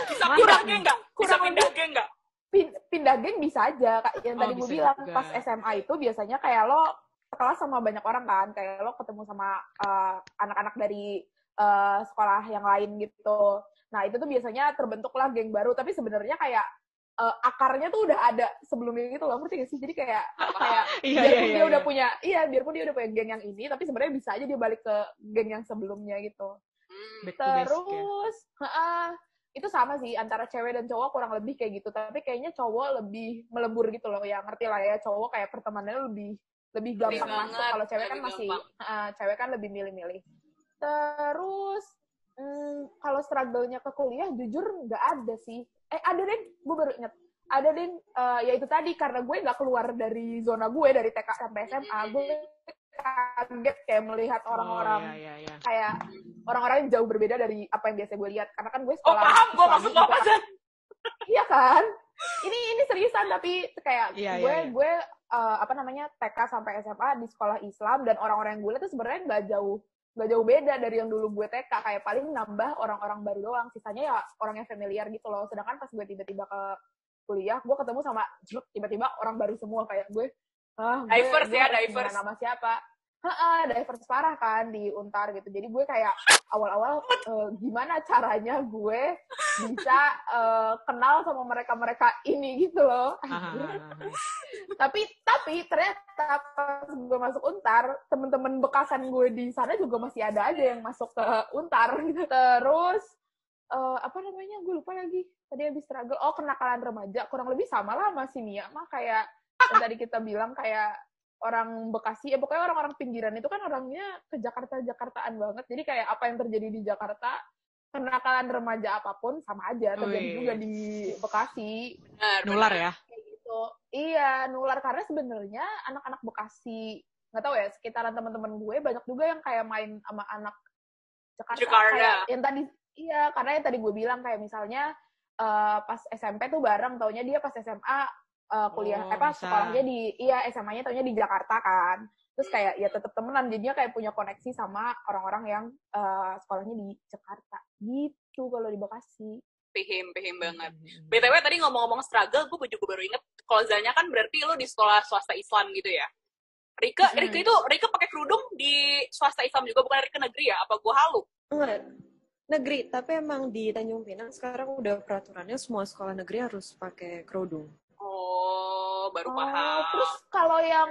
Bisa pindah geng nggak? Bisa Kurang pindah geng nggak? pin- pindah geng bisa aja kak yang Oh, tadi gue bisa bilang juga. pas SMA itu biasanya kayak lo kelas sama banyak orang kan kayak lo ketemu sama eh, anak-anak dari eh, sekolah yang lain gitu nah itu tuh biasanya terbentuklah geng baru tapi sebenarnya kayak eh, akarnya tuh udah ada sebelumnya gitu loh ngerti gak sih jadi kayak kayak Iya, biarpun iya, dia iya, udah punya iya biarpun dia udah punya geng yang ini tapi sebenarnya bisa aja dia balik ke geng yang sebelumnya gitu Hmm. Basic ya. Terus, heeh, itu sama sih antara cewek dan cowok kurang lebih kayak gitu. Tapi kayaknya cowok lebih melebur gitu loh. Ya ngerti lah ya, cowok kayak pertemanannya lebih lebih gampang banget, masuk. Kalau cewek kan lebih masih, heeh, cewek kan lebih milih-milih. Terus, hmm, kalau struggle-nya ke kuliah, jujur nggak ada sih. Eh ada deh, gue baru inget. Ada deh, eh, ya itu tadi karena gue nggak keluar dari zona gue dari TK sampai SMA, gue kaget kayak melihat orang-orang Oh, iya, iya, iya. kayak orang-orang yang jauh berbeda dari apa yang biasa gue lihat karena kan gue Oh sekolah paham, gue maksud gitu lo apa kan. Zan? iya kan ini ini seriusan tapi kayak Iya, gue iya, iya. gue eh, apa namanya TK sampai SMA di sekolah Islam dan orang-orang yang gue lihat tuh sebenarnya nggak jauh nggak jauh beda dari yang dulu gue TK kayak paling nambah orang-orang baru doang. Sisanya ya orang yang familiar gitu loh. Sedangkan pas gue tiba-tiba ke kuliah gue ketemu sama tiba-tiba orang baru semua kayak gue ah gue, Diverse gue ya, diverse. nama siapa Heeh, diverse parah kan di Untar gitu. Jadi gue kayak awal-awal eh, gimana caranya gue bisa eh, kenal sama mereka-mereka ini gitu loh. Anjir. aha, aha. tapi tapi ternyata pas gue masuk Untar, temen-temen bekasan gue di sana juga masih ada aja yang masuk ke Untar. Terus eh, apa namanya? Gue lupa lagi. Tadi habis struggle. Oh, kenakalan remaja. Kurang lebih sama lah masih Mia mah kayak yang tadi kita bilang kayak orang Bekasi, ya pokoknya orang-orang pinggiran itu kan orangnya ke Jakarta-Jakartaan banget. Jadi kayak apa yang terjadi di Jakarta, kenakalan remaja apa pun sama aja terjadi juga di Bekasi Benar, Nular benar. ya. kayak gitu. Iya, nular karena sebenarnya anak-anak Bekasi nggak tahu ya sekitaran teman-teman gue banyak juga yang kayak main sama anak Jakarta. Jakarta. Kayak yang tadi iya, karena yang tadi gue bilang kayak misalnya eh, pas SMP tuh bareng taunya dia pas SMA eh, kuliah Oh, apa bisa. sekolahnya di iya SMA-nya taunya di Jakarta kan. Terus kayak ya tetap temenan jadinya kayak punya koneksi sama orang-orang yang eh, sekolahnya di Jakarta. Gitu kalau di Bekasi. Pahim, pahim banget. Hmm. BTW tadi ngomong-ngomong struggle, gue juga baru inget kalau Zanya kan berarti lo di sekolah swasta Islam gitu ya. Rika, Hmm. Rika itu Rika pakai kerudung di swasta Islam juga bukan Rika negeri ya? Apa gue halu? Enggak. Negeri, tapi emang di Tanjung Pinang sekarang udah peraturannya semua sekolah negeri harus pakai kerudung. Baru Oh, paham. terus kalau yang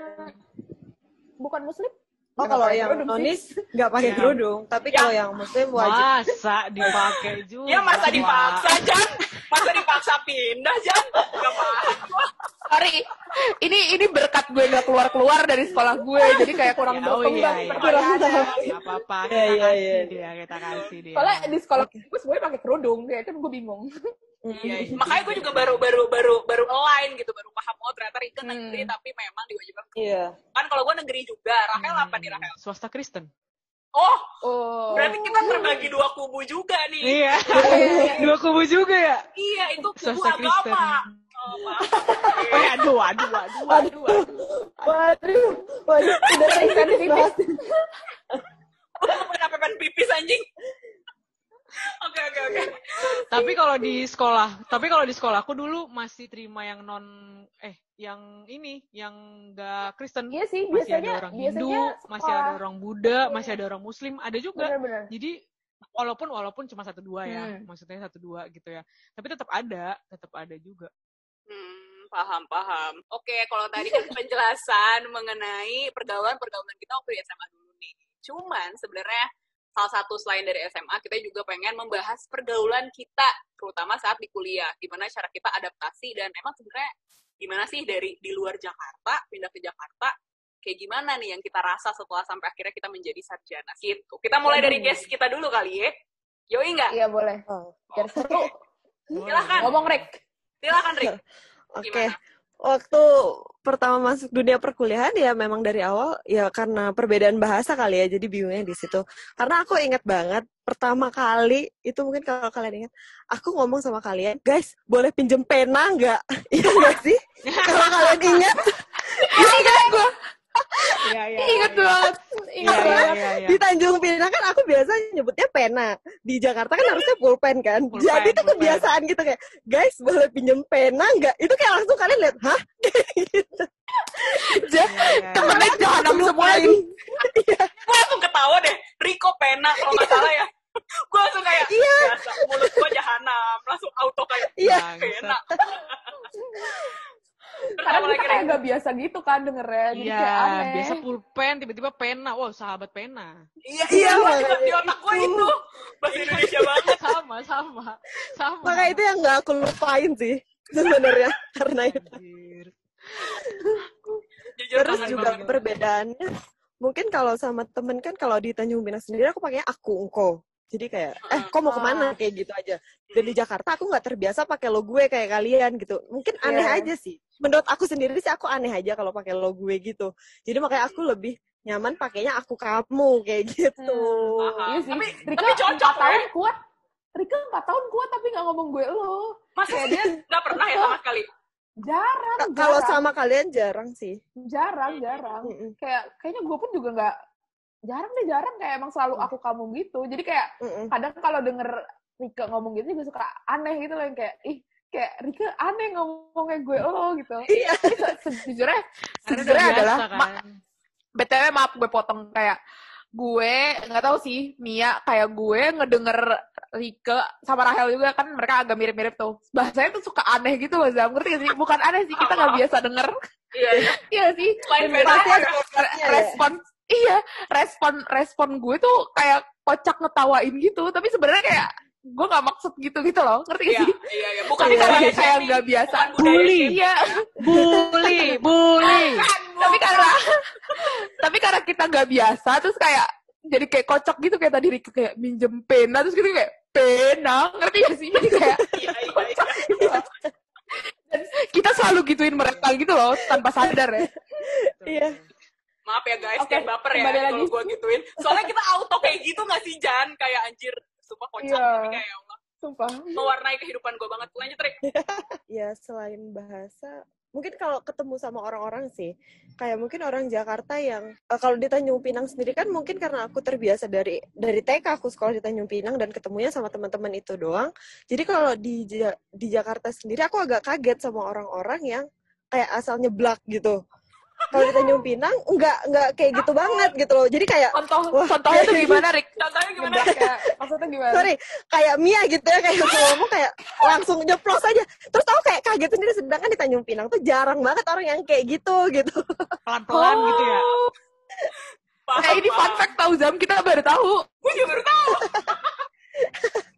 bukan muslim? Oh, Nggak kalau yang nonis nggak pakai Ya. kerudung, tapi Ya. kalau yang muslim wajib. Masa dipakai juga. Ya masa Pak? dipaksa, Jan? Masa dipaksa pindah, Jan? Gak paham. Sorry, ini ini berkat gue nggak keluar keluar dari sekolah gue, jadi kayak kurang Ya, oh berkembang iya, iya. pertanyaannya. Gak apa-apa, Iya, kita iya, kasih iya. dia, kita kasih dia. Soalnya di sekolah gue semuanya pakai kerudung, kayak kan gue bingung. Iya, iya. makanya gue juga baru baru baru baru align gitu, baru paham oh ternyata Rika Hmm. negeri tapi memang diwajibkan. Iya. Kan kalau gue negeri juga, Rahel Hmm, apa nih Rahel? Swasta Kristen. Oh, Oh, berarti kita terbagi dua kubu juga nih. Iya. Dua kubu juga ya. Iya, itu kubu Swasta Kristen. agama. Oh, maaf. Oh, aduh, aduh, aduh, aduh, aduh. Waduh, waduh, udah kan dibahas. Kenapa pengen pipis anjing? Oke, oke, oke. Tapi kalau di sekolah, tapi kalau di sekolahku dulu masih terima yang non eh yang ini, yang enggak Kristen. iya sih Masih biasanya ada orang biasanya Hindu, masih ada sekolah- orang Buddha, masih ada orang Muslim, ada juga. bener-bener. Jadi walaupun walaupun cuma satu dua ya, Hmm. maksudnya satu dua gitu ya. Tapi tetap ada, tetap ada juga. Hmm, paham, paham. Oke, kalau tadi kan penjelasan mengenai pergaulan-pergaulan kita waktu di SMA dulu nih. Cuman sebenarnya salah satu selain dari SMA, kita juga pengen membahas pergaulan kita, terutama saat di kuliah. Gimana cara kita adaptasi dan emang sebenarnya gimana sih dari di luar Jakarta, pindah ke Jakarta, kayak gimana nih yang kita rasa setelah sampai akhirnya kita menjadi sarjana gitu. Kita mulai dari guest kita dulu kali ya. Yoi nggak? Iya boleh. Oh, Biar seru. Silakan. Ngomong Rick. Silakan, Rick. Oke. Gimana? Waktu pertama masuk dunia perkuliahan ya memang dari awal ya karena perbedaan bahasa kali ya jadi bingungnya di situ. Karena aku ingat banget pertama kali itu mungkin kalau kalian ingat aku ngomong sama kalian, guys boleh pinjem pena nggak? Iya nggak sih? kalau kalian ingat, Ingat gue. Iya, iya. Ingat iya. banget. Iya, Ingat iya, banget. iya, iya. di Tanjung Pinang kan aku biasa nyebutnya pena. Di Jakarta kan harusnya pulpen kan. Pulpen, Jadi itu pulpen. kebiasaan gitu kayak, guys boleh pinjem pena nggak? Itu kayak langsung kalian lihat, hah? gitu. Ja- Iya, iya. Temennya jahanam semua lagi. gue langsung ketawa deh Riko pena kalau nggak salah ya gue langsung kayak Iya. mulut gue jahanam langsung auto kayak Iya. pena Karena kita kayak gak biasa gitu kan dengernya. Jadi Iya, kayak aneh. biasa pulpen, tiba-tiba pena. Wow, sahabat pena. iya Iya, iya makanya di otak gue itu bahasa Indonesia banget Sama, sama, sama. Maka itu yang nggak aku lupain sih sebenarnya karena itu. Jujur Terus juga banget. perbedaannya mungkin kalau sama temen kan kalau di Tanjung Pinang sendiri aku pakainya aku engko. Jadi kayak eh kok mau ke mana kayak gitu aja. Dan di Jakarta aku nggak terbiasa pakai lo gue kayak kalian gitu. Mungkin aneh Iya. aja sih. Menurut aku sendiri sih aku aneh aja kalau pakai lo gue gitu. Jadi makanya aku lebih nyaman pakainya aku kamu kayak gitu. Paham. Iya sih. Tapi- Rika tapi cocok, empat tahun ya. kuat. Rika 4 tahun kuat tapi gak ngomong gue lo. masa sih dia nggak pernah ya sama sekali jarang, Ka- Kalau jarang. sama kalian jarang sih. jarang, jarang. Mm-mm. Kayak kayaknya gue pun juga nggak jarang deh jarang kayak emang selalu aku kamu gitu. Jadi kayak Mm-mm. kadang kalau denger Rika ngomong gitu juga suka aneh gitu loh yang kayak ih kayak Rika aneh ngomongnya gue. Lo gitu. Iya. Sejujurnya sejujurnya biasa adalah kan. ma- BTW maaf gue potong. Kayak gue nggak tahu sih Mia kayak gue ngedenger Rike sama Rahel juga kan mereka agak mirip-mirip tuh. Bahasanya tuh suka aneh gitu loh Zam. Ngerti gak sih? Bukan aneh sih kita nggak biasa denger. Iya iya. Iya sih. Lain Dan beda pasti ya. ada respon iya respon respon gue tuh kayak kocak ngetawain gitu. Tapi sebenarnya kayak gue nggak maksud gitu gitu loh ngerti gak iya sih iya iya bukan budaya karena kayak shaming. nggak biasa Bully. iya Bully, bully. tapi karena tapi karena kita nggak biasa terus kayak jadi kayak kocok gitu kayak tadi Rika kayak minjem pena terus gitu kayak Benang, ngerti gak sih? Jadi kayak Iya, iya, iya. dan kita selalu gituin mereka gitu loh tanpa sadar ya. Iya. Maaf ya guys, Oke, jangan baper ya kalau gue gituin. Soalnya kita auto kayak gitu gak sih, Jan? Kayak anjir, sumpah kocak. Iya. Tapi kayak ya Allah, Sumpah. mewarnai kehidupan gue banget. Lanjut, Rik. Ya selain bahasa, mungkin kalau ketemu sama orang-orang sih, kayak mungkin orang Jakarta yang eh, kalau di Tanjung Pinang sendiri kan mungkin karena aku terbiasa dari dari TK aku sekolah di Tanjung Pinang dan ketemunya sama teman-teman itu doang. Jadi kalau di di Jakarta sendiri aku agak kaget sama orang-orang yang kayak asal nyeblak gitu. Kalau di Tanjung Pinang enggak enggak kayak gitu banget gitu loh. Jadi kayak Contoh, Wah. contohnya tuh gimana, Rick? Contohnya gimana? Kayak, maksudnya gimana? sorry kayak Mia gitu ya kayak ngomong kayak langsung nyeplos aja terus tahu kayak kaget sendiri sedangkan di Tanjung Pinang tuh jarang banget orang yang kayak gitu gitu Pelan-pelan gitu ya. Oh. Paham, Eh, ini fun fact tahu Zam, kita baru tahu. Gue juga baru tahu.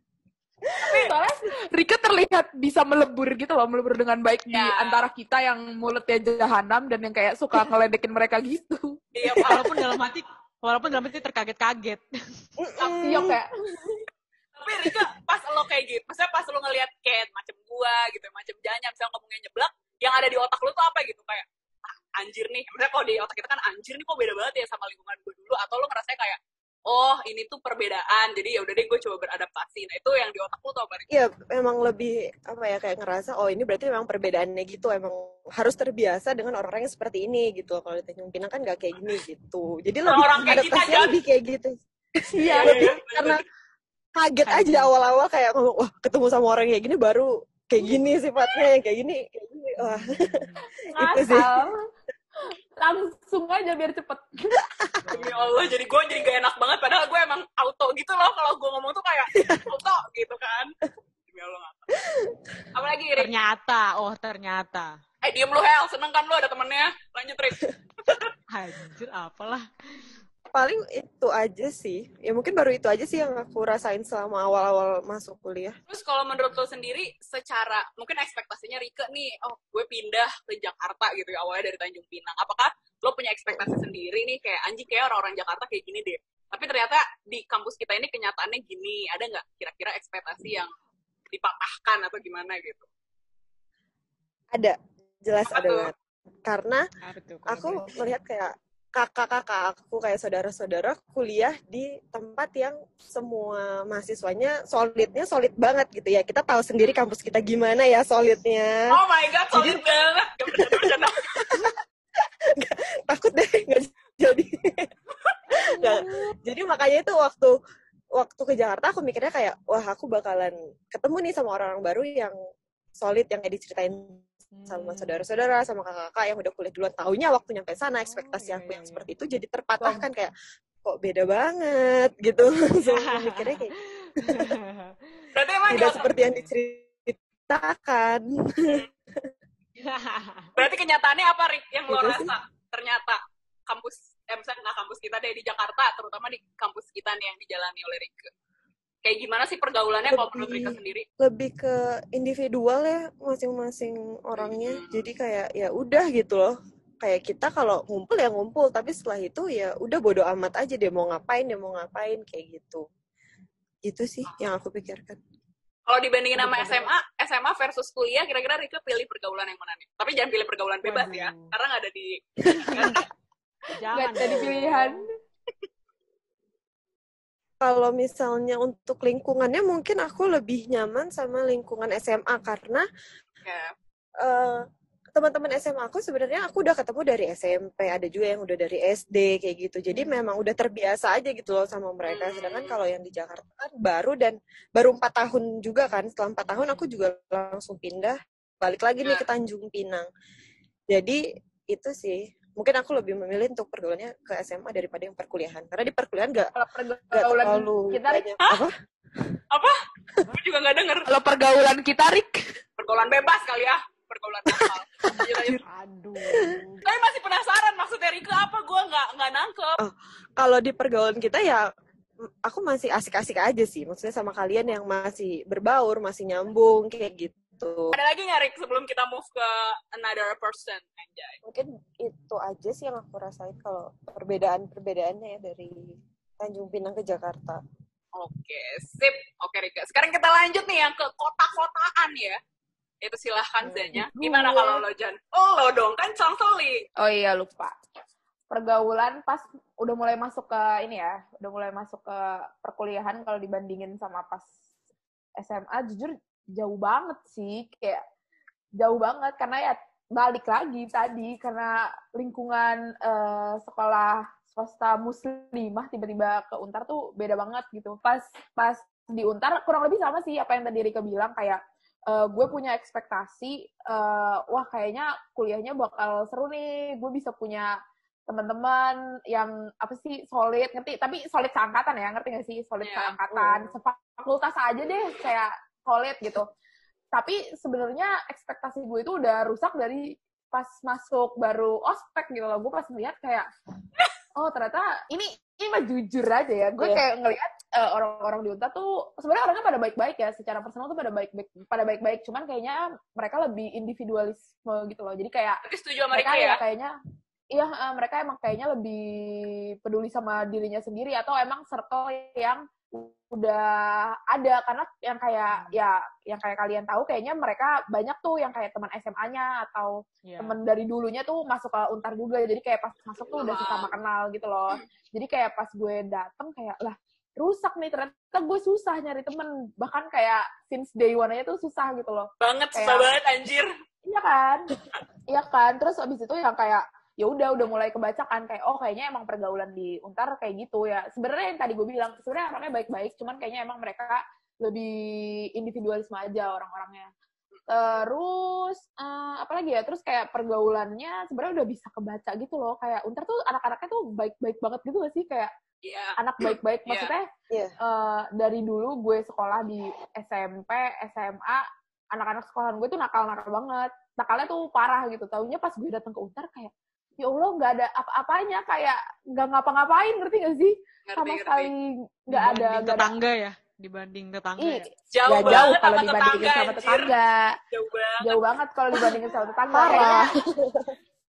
Soalnya Rika terlihat bisa melebur gitu loh, melebur dengan baik di Ya. antara kita yang mulutnya jahanam dan yang kayak suka ngeledekin mereka gitu. Iya. Walaupun dalam hati, walaupun dalam hati terkaget-kaget. Siok ya. Tapi Rika, pas lo kayak gitu, maksudnya pas lo ngeliat Ken, macam gua gitu, macam Janya, misalnya ngomongnya nyeblak, yang ada di otak lo tuh apa gitu? Kayak, ah, anjir nih. Maksudnya kalau di otak kita kan anjir nih kok beda banget ya sama lingkungan gue dulu. Atau lo ngerasanya kayak, oh ini tuh perbedaan, jadi ya udah deh gue coba beradaptasi. Nah itu yang di otak tuh apa? Rik? Iya, emang lebih apa ya kayak ngerasa oh ini berarti memang perbedaannya gitu, emang harus terbiasa dengan orang-orang yang seperti ini gitu. Kalau di Tanjung Pinang kan nggak kayak gini gitu. Jadi lebih Orang-orang kayak kita, lebih kayak gitu. Iya. lebih karena kaget aja awal-awal kayak ngomong wah ketemu sama orang kayak gini baru kayak gini sifatnya kayak gini kayak gini wah itu sih Ngasal. Langsung aja biar cepet. Demi Allah, jadi gue jadi gak enak banget. Padahal gue emang auto gitu loh. Kalau gue ngomong tuh kayak auto gitu kan. Demi Allah ngapa. Apalagi Rik? Ternyata, oh ternyata. Eh diem lu Hel, seneng kan lu ada temennya. Lanjut Rik. Anjir, apalah. Paling itu aja sih ya mungkin baru itu aja sih yang aku rasain selama awal-awal masuk kuliah Terus kalau menurut lo sendiri, secara mungkin ekspektasinya Rike nih, oh gue pindah ke Jakarta gitu ya, awalnya dari Tanjung Pinang. Apakah lo punya ekspektasi sendiri nih, kayak anjing kayak orang-orang Jakarta kayak gini deh. Tapi ternyata di kampus kita ini kenyataannya gini, ada nggak kira-kira ekspektasi yang dipatahkan atau gimana gitu? ada jelas Apa ada tuh? banget karena Apa tuh, kalau aku melihat kayak kakak-kakak aku kayak saudara-saudara kuliah di tempat yang semua mahasiswanya solidnya solid banget gitu ya kita tahu sendiri kampus kita gimana ya solidnya Oh my god, solid banget. Gak takut deh nggak jadi Nggak. jadi makanya itu waktu waktu ke Jakarta aku mikirnya kayak wah aku bakalan ketemu nih sama orang-orang baru yang solid yang kayak diceritain sama Hmm. saudara-saudara sama kakak-kakak yang udah kuliah duluan taunya waktu nyampe sana ekspektasi iya, aku iya, yang iya. seperti itu jadi terpatahkan kayak kok beda banget gitu langsung mikirnya kayak Berarti emang tidak seperti yang diceritakan berarti kenyataannya apa Rik yang lo Gitu sih. rasa? Ternyata kampus, eh misalnya nggak kampus kita deh di Jakarta, terutama di kampus kita nih yang dijalani oleh Rike. Kayak gimana sih pergaulannya kalau menurut Lebih- Rike sendiri? lebih ke individual ya masing-masing orangnya jadi kayak ya udah gitu loh kayak kita kalau ngumpul ya ngumpul tapi setelah itu ya udah bodo amat aja dia mau ngapain dia mau ngapain kayak gitu itu sih yang aku pikirkan Kalau dibandingin sama. SMA, SMA versus kuliah, kira-kira Rike pilih pergaulan yang mana nih? Tapi jangan pilih pergaulan bebas ya, karena nggak ada di Jangan Gak jadi dong. pilihan. Kalau misalnya untuk lingkungannya mungkin aku lebih nyaman sama lingkungan SMA karena ya, eh, teman-teman SMA aku sebenarnya aku udah ketemu dari SMP ada juga yang udah dari SD kayak gitu. Jadi memang udah terbiasa aja gitu loh sama mereka. Sedangkan kalau yang di Jakarta kan baru dan baru empat tahun juga kan. Setelah empat tahun aku juga langsung pindah balik lagi nih ke Tanjung Pinang. Jadi itu sih mungkin aku lebih memilih untuk pergaulannya ke SMA daripada yang perkuliahan karena di perkuliahan gak, Kalau gak pergaulan terlalu kita, Rik, apa apa? Gue juga nggak denger. kalau pergaulan kita, Rik, Pergaulan bebas kali ya, pergaulan lanjut. Aduh. Tapi masih penasaran maksudnya Rike apa? Gue nggak nggak nangkep. kalau di pergaulan kita ya aku masih asik-asik aja sih maksudnya sama kalian yang masih berbaur masih nyambung kayak gitu Ada lagi nggak Rik sebelum kita move ke another person? Anjay. mungkin itu aja sih yang aku rasain kalau perbedaan perbedaannya ya dari Tanjung Pinang ke Jakarta Oke, sip. Oke, Rika. Sekarang kita lanjut nih yang ke kota-kotaan ya. Itu silahkan Hmm. Zanya. Gimana kalau lo, Jan? Oh, lo dong. Kan seling. Oh iya lupa. Pergaulan pas udah mulai masuk ke ini ya, udah mulai masuk ke perkuliahan kalau dibandingin sama pas SMA jujur jauh banget sih, kayak jauh banget. Karena ya balik lagi tadi karena lingkungan eh, sekolah swasta muslimah tiba-tiba ke Untar tuh beda banget gitu. Pas pas di Untar kurang lebih sama sih apa yang tadi Rika bilang kayak eh, gue punya ekspektasi eh, wah kayaknya kuliahnya bakal seru nih. Gue bisa punya teman-teman yang apa sih solid ngerti? Tapi solid seangkatan ya ngerti gak sih? Solid Iya. seangkatan. sefakultas aja deh kayak solid gitu. Tapi sebenarnya ekspektasi gue itu udah rusak dari pas masuk baru ospek gitu loh. Gue pas melihat kayak oh ternyata ini ini mah jujur aja ya. Gue Iya. kayak ngelihat eh, orang-orang di Unta tuh sebenarnya orangnya pada baik-baik ya. Secara personal tuh pada baik-baik pada baik-baik. Cuman kayaknya mereka lebih individualisme gitu loh. Jadi kayak Tapi setuju sama mereka ya? ya? kayaknya iya eh, mereka emang kayaknya lebih peduli sama dirinya sendiri atau emang circle yang udah ada karena yang kayak ya yang kayak kalian tahu kayaknya mereka banyak tuh yang kayak teman SMA-nya atau Iya. temen dari dulunya tuh masuk ke Untar juga. Jadi kayak pas masuk tuh udah sesama kenal gitu loh. Jadi kayak pas gue dateng kayak lah rusak nih ternyata gue susah nyari temen. Bahkan kayak since day one aja tuh susah gitu loh. Banget, susah Kayak- banget anjir. iya kan? Iya kan? Terus abis itu yang kayak ya udah udah mulai kebaca kan kayak oh kayaknya emang pergaulan di Untar kayak gitu ya. Sebenarnya yang tadi gue bilang sebenarnya orangnya baik-baik cuman kayaknya emang mereka lebih individualisme aja orang-orangnya. Terus eh, apa lagi ya? Terus kayak pergaulannya sebenarnya udah bisa kebaca gitu loh. Kayak Untar tuh anak-anaknya tuh baik-baik banget gitu gak sih? Kayak Iya. anak baik-baik. Iya. maksudnya Iya. eh, dari dulu gue sekolah di SMP SMA anak-anak sekolahan gue tuh nakal-nakal banget. Nakalnya tuh parah gitu. Taunya pas gue datang ke Untar kayak ya Allah nggak ada apa-apanya kayak nggak ngapa-ngapain ngerti gak sih Ngerti, sama ngerti. sekali nggak ada Dibanding nggak ada tetangga ya dibanding tetangga Ih, ya. Jauh ya banget jauh kalau sama dibandingin tetangga, sama tetangga Jauh banget. jauh banget kalau dibandingin sama tetangga Parah.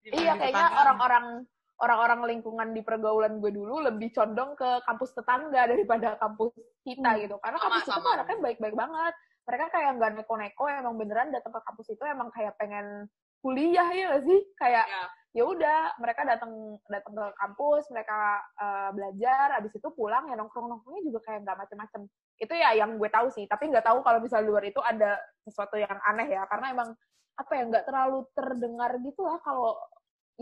Iya, kayaknya tetangga. orang-orang orang-orang lingkungan di pergaulan gue dulu lebih condong ke kampus tetangga daripada kampus kita Hmm. gitu. Karena Sama, kampus kita sama. tuh anaknya baik-baik banget. Mereka kayak nggak neko-neko, emang beneran datang ke kampus itu emang kayak pengen kuliah ya nggak sih? Kayak Ya. ya udah mereka datang datang ke kampus, mereka eh, belajar, habis itu pulang ya nongkrong-nongkrongnya juga kayak nggak macem-macem. Itu ya yang gue tahu sih, tapi nggak tahu kalau misalnya luar itu ada sesuatu yang aneh ya, karena emang apa ya nggak terlalu terdengar gitu lah kalau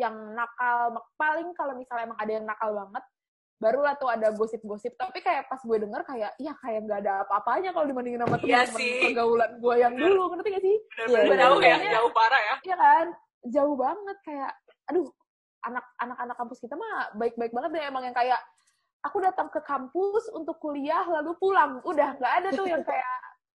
yang nakal paling kalau misalnya emang ada yang nakal banget barulah tuh ada gosip-gosip tapi kayak pas gue denger kayak ya kayak nggak ada apa-apanya kalau dibandingin sama Iya teman-teman sih. pergaulan gue yang Bener. dulu ngerti gak sih Bener-bener Iya, jauh ya, iya. jauh parah ya. Iya kan jauh banget kayak aduh anak anak-anak kampus kita mah baik-baik banget deh emang yang kayak aku datang ke kampus untuk kuliah lalu pulang udah nggak ada tuh yang kayak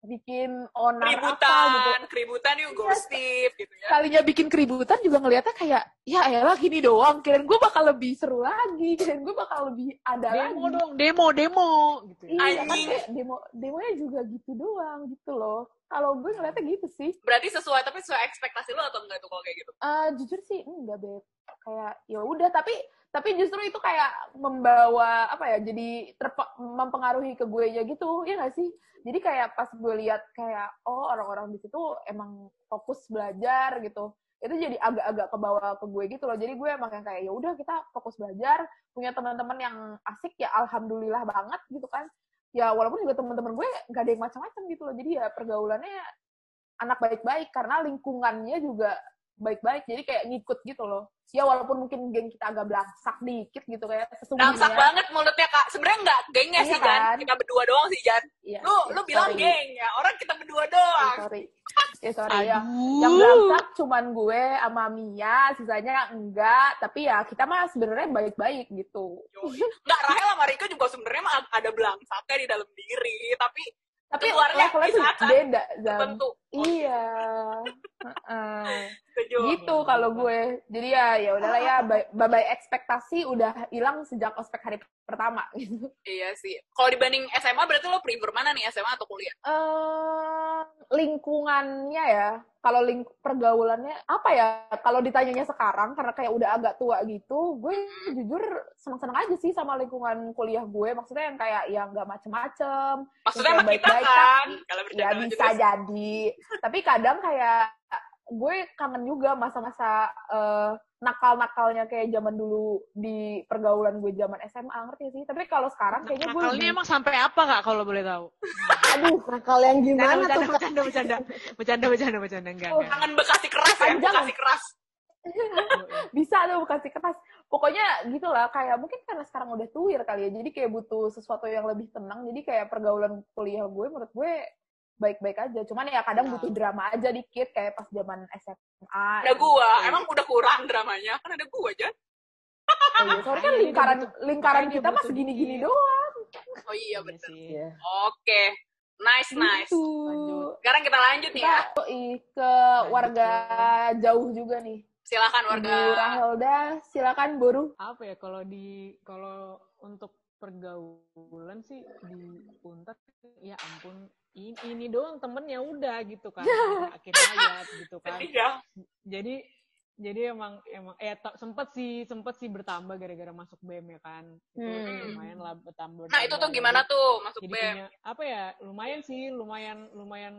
bikin onar apa gitu Keributan, keributan yuk gosip gitu ya. kalinya bikin keributan juga ngeliatnya kayak ya elah gini doang kirain gue bakal lebih seru lagi kirain gue bakal lebih ada Demo lagi dong, demo, demo gitu ya. iya kan kayak demo demonya juga gitu doang gitu loh kalau gue ngeliatnya gitu sih Berarti sesuai tapi sesuai ekspektasi lo atau enggak tuh kalau kayak gitu? Eh, jujur sih enggak beb kayak ya udah tapi tapi justru itu kayak membawa apa ya jadi terpe- mempengaruhi ke gue ya gitu ya gak sih? Jadi kayak pas gue lihat kayak oh orang-orang di situ emang fokus belajar gitu itu jadi agak-agak ke bawah ke gue gitu loh. Jadi gue emang yang kayak ya udah kita fokus belajar punya teman-teman yang asik ya alhamdulillah banget gitu kan. Ya walaupun juga teman-teman gue nggak ada yang macam-macam gitu loh. Jadi ya pergaulannya anak baik-baik karena lingkungannya juga baik-baik jadi kayak ngikut gitu loh ya walaupun mungkin geng kita agak belangsak dikit gitu kayak sesungguhnya Damsak banget mulutnya kak. Sebenarnya enggak gengnya Iya sih Jan. kan? Kita berdua doang sih Jan. Iya, Lu iya, lu bilang sorry. geng ya. Orang kita berdua Ya, doang. sorry ya sorry ya yang belangsak cuman gue sama Mia sisanya enggak tapi ya kita mah sebenarnya baik-baik gitu Yoi. Enggak Rahel sama Rika juga sebenarnya mah ada belangsaknya di dalam diri, tapi tapi levelnya beda Zam. tertentu. Iya. Heeh. Setuju. gitu kalau gue. Jadi ya ya udahlah ya bye bye ekspektasi udah hilang sejak ospek hari pertama gitu. Iya sih. Kalau dibanding SMA berarti lo prefer mana nih SMA atau kuliah? eh lingkungannya ya. Kalau ling pergaulannya apa ya? Kalau ditanyanya sekarang karena kayak udah agak tua gitu, gue jujur senang-senang aja sih sama lingkungan kuliah gue. Maksudnya yang kayak yang nggak macem-macem, Maksudnya Yang sama kita baik-baik kan? Kalau ya bisa terus. jadi. Tapi kadang kayak gue kangen juga masa-masa eh, nakal-nakalnya kayak zaman dulu di pergaulan gue zaman SMA ngerti sih. Tapi kalau sekarang kayaknya gue Nakalnya lebih- emang sampai apa kak kalau boleh tahu? aduh Nakal yang gimana Bercanda, tuh? Kak? bercanda, bercanda, bercanda, bercanda, bercanda, enggak, Oh, enggak. Kangen Bekasi keras ya. Bekasi keras. bisa tuh kasih kertas. Pokoknya gitulah kayak mungkin karena sekarang udah tuir kali ya. Jadi kayak butuh sesuatu yang lebih tenang. Jadi kayak pergaulan kuliah gue menurut gue baik-baik aja. Cuman ya kadang Nah. butuh drama aja dikit kayak pas zaman SMA. Ada gua, gitu. emang udah kurang dramanya. Kan ada gua, Jan. Oh iya, soalnya kan Makanya dia lingkaran lingkaran kita mah segini-gini doang. Oh iya, Iya bener. sih. Iya. Oke. Nice, nice. Gitu. Lanjut. Sekarang kita lanjut nih Kita ya. ke warga jauh juga nih. Silakan warga. Rahelda, silakan Boru. Apa ya kalau di kalau untuk pergaulan sih di Untak ya ampun ini, ini doang temennya udah gitu kan akhir hayat gitu kan Sedih ya. jadi jadi emang emang eh sempet sih sempet sih bertambah gara-gara masuk BEM ya kan itu Hmm. lumayan lah bertambah Nah, itu tuh gimana tuh masuk jadi BEM? punya apa ya lumayan sih lumayan lumayan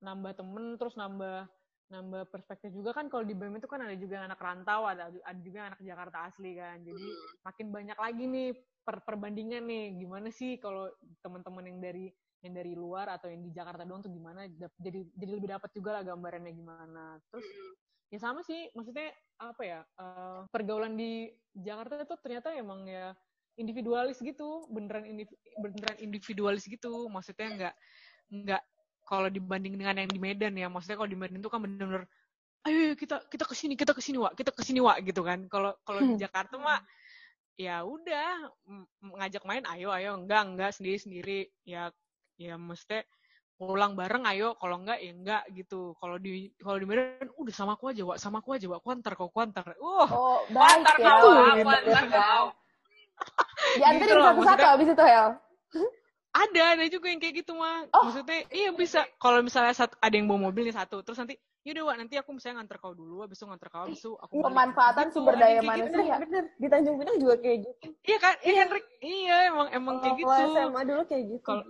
nambah temen terus nambah nambah perspektif juga kan kalau di BEM itu kan ada juga anak rantau ada ada juga anak Jakarta asli kan jadi Hmm. makin banyak lagi nih per perbandingan nih gimana sih kalau teman-teman yang dari yang dari luar atau yang di Jakarta doang tuh gimana? Jadi jadi lebih dapat juga lah gambarannya gimana. Terus Hmm. ya sama sih maksudnya apa ya eh, pergaulan di Jakarta itu ternyata emang ya individualis gitu beneran indiv- beneran individualis gitu. Maksudnya nggak nggak kalau dibanding dengan yang di Medan ya maksudnya kalau di Medan itu kan bener-bener ayo ayo, kita kita ke sini kita ke sini wa kita ke sini wa gitu kan. Kalau kalau di Jakarta mah ya udah ngajak main ayo ayo. Enggak enggak sendiri sendiri ya ya mesti pulang bareng ayo. Kalau enggak ya enggak gitu. Kalau di kalau di Medan udah sama aku aja wa sama aku aja wa kuantar kau kuantar. Wah Oh, baik Antar ya. kau, Gitu. aku antar kau. Dianterin Gitu loh, satu-satu habis itu Hel. ada ada juga yang kayak gitu mah Oh. maksudnya iya bisa. Kalau misalnya ada yang bawa mobil nih satu. Terus nanti yaudah wa nanti aku misalnya nganter kau dulu habis itu nganter kau habis itu aku balik." Pemanfaatan Gitu, sumber daya yang kayak gitu. manusia. Bener, di Tanjung Pinang juga kayak gitu. iya kan iya Rick? iya emang emang kayak Kalau gitu SMA dulu kayak gitu. kalau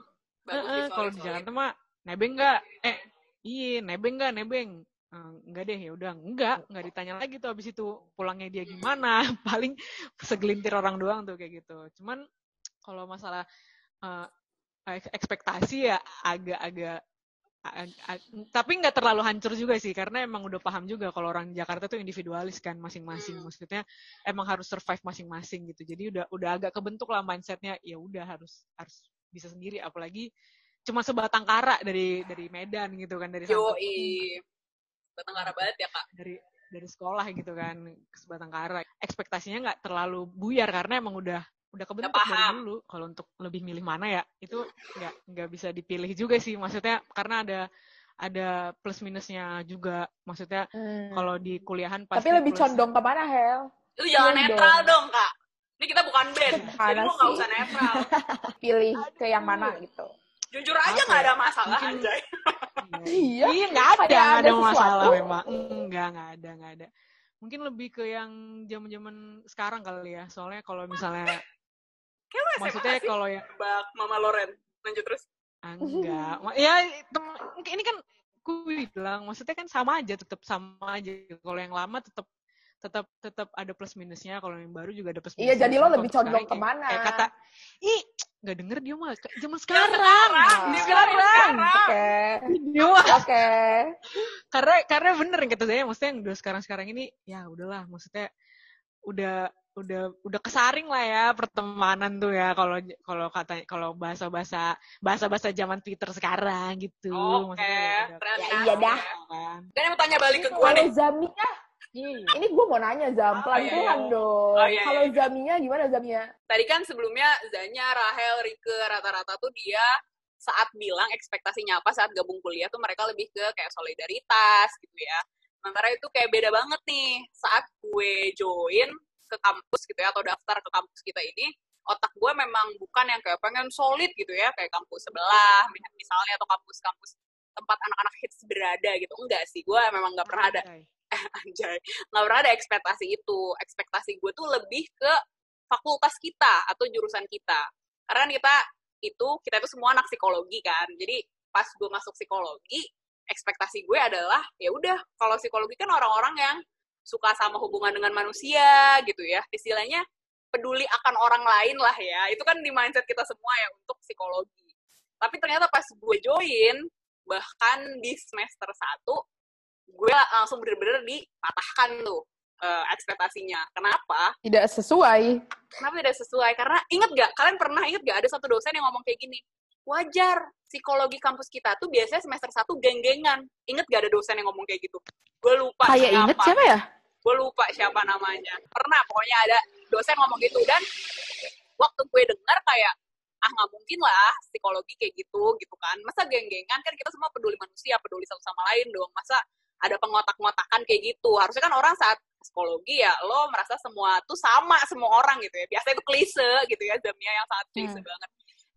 sih, kalau di. Jakarta mah nebeng nggak eh iya nebeng nggak nebeng Eh, enggak deh ya udah enggak enggak ditanya lagi tuh habis itu pulangnya dia gimana paling segelintir orang doang tuh kayak gitu cuman kalau masalah eh, ek- ekspektasi ya agak-agak ag- ag- tapi nggak terlalu hancur juga sih karena emang udah paham juga kalau orang Jakarta tuh individualis kan masing-masing. Maksudnya emang harus survive masing-masing gitu. Jadi udah udah agak kebentuk lah mindsetnya ya udah harus harus bisa sendiri. Apalagi cuma sebatang kara dari dari Medan gitu kan dari Yoi. Batang kara banget ya, Kak. dari dari sekolah gitu kan ke sebatang kara. Ekspektasinya nggak terlalu buyar karena emang udah udah kebentuk dari paham. dulu kalau untuk lebih milih mana ya itu nggak nggak bisa dipilih juga sih maksudnya karena ada ada plus minusnya juga maksudnya Hmm. kalau di kuliahan pasti Tapi lebih plus- condong ke mana Hel? Itu jangan Iya netral dong. dong, Kak. Ini kita bukan band. Mana Jadi lu nggak usah netral. Pilih ke yang mana gitu. Jujur aja nggak ada masalah, Mungkin- anjay. Iya. Iya nggak ada, nggak ada ada masalah memang. Enggak, nggak ada, nggak ada. Mungkin lebih ke yang zaman-zaman sekarang kali ya. Soalnya kalau misalnya, Kayak lu SMA maksudnya kalau yang Bak Mama Loren. Lanjut terus. enggak, ya ini kan gue bilang, maksudnya kan sama aja, tetap sama aja. Kalau yang lama tetap tetap tetap ada plus minusnya. Kalau yang baru juga ada plus minusnya. Iya, jadi lo lebih condong sekarang ke mana? Kayak, kayak kata, ih nggak denger dia mah zaman Sekarang, sekarang. di sekarang. sekarang. Oke. Oke. karena karena bener yang kata saya maksudnya yang udah sekarang sekarang ini ya udahlah maksudnya udah udah udah kesaring lah ya pertemanan tuh ya kalau kalau kata kalau bahasa bahasa bahasa bahasa zaman Twitter sekarang gitu Oke. Maksudnya ya udah-. Ya, iya dah. kan. Dan mau tanya balik ke gua Kalau nih. Zaminya, Iya. ini gue mau nanya Zam, Oh, pelan-pelan iya. dong. Oh, iya, Kalau iya. Zaminya gimana Zaminya? Tadi kan sebelumnya Zanya, Rahel, Rike, rata-rata tuh dia saat bilang ekspektasinya apa saat gabung kuliah tuh mereka lebih ke kayak solidaritas gitu ya. Sementara itu kayak beda banget nih. Saat gue join ke kampus gitu ya atau daftar ke kampus kita ini otak gue memang bukan yang kayak pengen solid gitu ya kayak kampus sebelah misalnya atau kampus-kampus tempat anak-anak hits berada gitu. Enggak sih gue memang nggak pernah ada Anjay. eh, anjay. Nggak pernah ada ekspektasi itu. Ekspektasi gue tuh lebih ke fakultas kita atau jurusan kita. Karena kita itu kita itu semua anak psikologi kan. Jadi pas gue masuk psikologi ekspektasi gue adalah ya udah kalau psikologi kan orang-orang yang suka sama hubungan dengan manusia gitu ya. Istilahnya peduli akan orang lain lah ya. Itu kan di mindset kita semua ya untuk psikologi. Tapi ternyata pas gue join bahkan di semester 1 gue langsung bener-bener dipatahkan tuh eh, ekspektasinya. Kenapa? Tidak sesuai. kenapa tidak sesuai? Karena inget gak kalian pernah inget gak ada satu dosen yang ngomong kayak gini wajar psikologi kampus kita tuh biasanya semester 1 geng-gengan. Inget gak ada dosen yang ngomong kayak gitu? Gue lupa Kayak inget siapa ya? gue lupa siapa namanya. Pernah pokoknya ada dosen ngomong gitu dan waktu gue dengar kayak ah nggak mungkin lah psikologi kayak gitu gitu kan. Masa geng-gengan? Kan kita semua peduli manusia peduli satu sama lain dong. Masa ada pengotak-ngotakan kayak gitu? Harusnya kan orang saat psikologi ya lo merasa semua tuh sama semua orang gitu ya. Biasanya itu klise gitu ya jamnya yang sangat klise Hmm. banget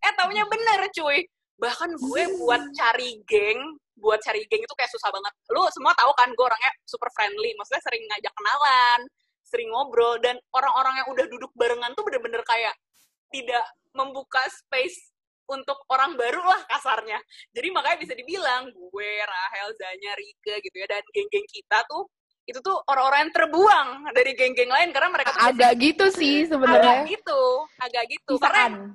eh taunya bener cuy. Bahkan gue buat cari geng buat cari geng itu kayak susah banget. Lu semua tahu kan gue orangnya super friendly. Maksudnya sering ngajak kenalan sering ngobrol dan orang-orang yang udah duduk barengan tuh bener-bener kayak tidak membuka space untuk orang baru lah kasarnya. Jadi makanya bisa dibilang gue Rahel Zanya Rike gitu ya dan geng-geng kita tuh itu tuh orang-orang yang terbuang dari geng-geng lain karena mereka tuh Agak gitu sih agak sebenarnya. gitu agak gitu. Karena.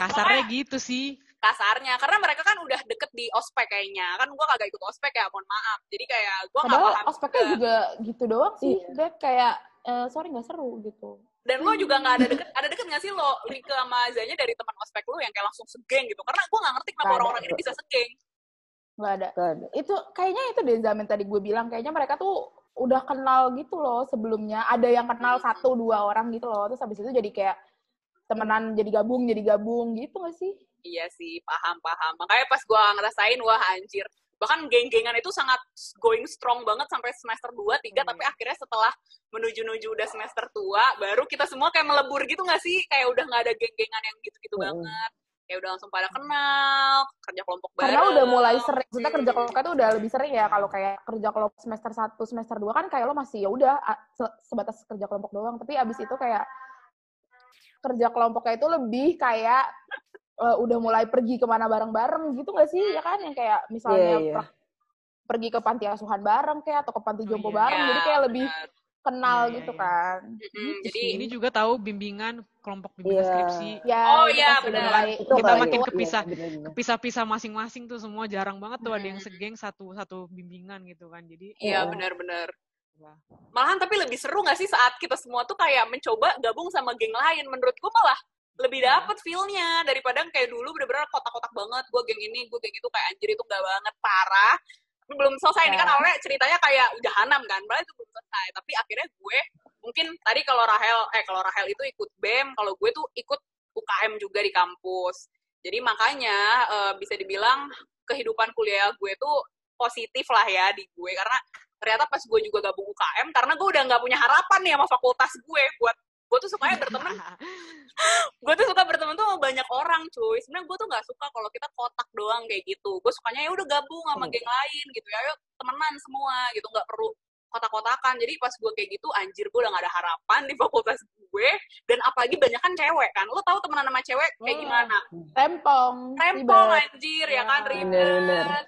Kasarnya gitu sih. kasarnya karena mereka kan udah deket di ospek kayaknya kan gue kagak ikut ospek ya mohon maaf jadi kayak gue nggak Padahal paham ospeknya juga gitu doang sih. Iya. Dia kayak eh, sorry nggak seru gitu. dan lo juga nggak ada deket ada deket nggak sih lo Rike sama Zanya dari teman ospek lo yang kayak langsung segeng gitu karena gue nggak ngerti kenapa orang-orang ini bisa segeng Nggak ada. Gak ada. Itu kayaknya itu deh Zaman tadi gue bilang kayaknya mereka tuh udah kenal gitu loh sebelumnya. Ada yang kenal satu dua orang gitu loh. Terus habis itu jadi kayak temenan jadi gabung jadi gabung gitu gak sih? iya sih paham paham makanya pas gue ngerasain wah anjir bahkan geng-gengan itu sangat going strong banget sampai semester 2, 3, Hmm. tapi akhirnya setelah menuju-nuju udah semester tua, baru kita semua kayak melebur gitu gak sih? Kayak udah gak ada geng-gengan yang gitu-gitu Hmm. banget. Kayak udah langsung pada kenal, kerja kelompok bareng. Karena udah mulai sering, maksudnya kerja Hmm. kelompoknya tuh udah lebih sering ya kalau kayak kerja kelompok semester 1, semester 2 kan kayak lo masih ya udah sebatas kerja kelompok doang, tapi abis itu kayak kerja kelompoknya itu lebih kayak eh, udah mulai pergi ke mana bareng-bareng gitu gak sih ya kan yang kayak misalnya Iya, iya. per- pergi ke panti asuhan bareng kayak atau ke panti Oh, jompo iya. bareng jadi kayak lebih benar. kenal iya, gitu iya. kan Mm-mm, Gitu Jadi sih. Ini juga tahu bimbingan kelompok bimbingan Iya. skripsi. ya Oh, iya, benar. mulai Itu Kita makin iya, kepisah. bener-bener. Kepisah-pisah masing-masing tuh semua jarang banget tuh ada yang segeng satu satu bimbingan gitu kan. Jadi Iya Iya. benar-benar. Malahan tapi lebih seru gak sih saat kita semua tuh kayak mencoba gabung sama geng lain. Menurutku malah lebih Iya. dapet feel-nya daripada kayak dulu bener-bener kotak-kotak banget. Gue geng ini, gue geng itu kayak anjir itu gak banget parah. Tapi belum selesai. Ini kan Ya. awalnya ceritanya kayak jahanam kan. Padahal itu belum selesai. Tapi akhirnya gue mungkin tadi kalau Rahel, eh kalau Rahel itu ikut BEM, kalau gue tuh ikut UKM juga di kampus. Jadi makanya eh, bisa dibilang kehidupan kuliah gue tuh positif lah ya di gue karena ternyata pas gue juga gabung UKM karena gue udah nggak punya harapan nih sama fakultas gue buat gue tuh sukanya berteman gue tuh suka berteman tuh sama banyak orang cuy sebenarnya gue tuh nggak suka kalau kita kotak doang kayak gitu gue sukanya ya udah gabung sama Hmm. geng lain gitu ya ayo temenan semua gitu nggak perlu kotak-kotakan jadi pas gue kayak gitu anjir gue udah gak ada harapan di fakultas gue dan apalagi banyak kan cewek kan lo tahu temenan sama cewek kayak Hmm. gimana rempong rempong ribet. anjir ya kan Ya. ribet Bener-bener.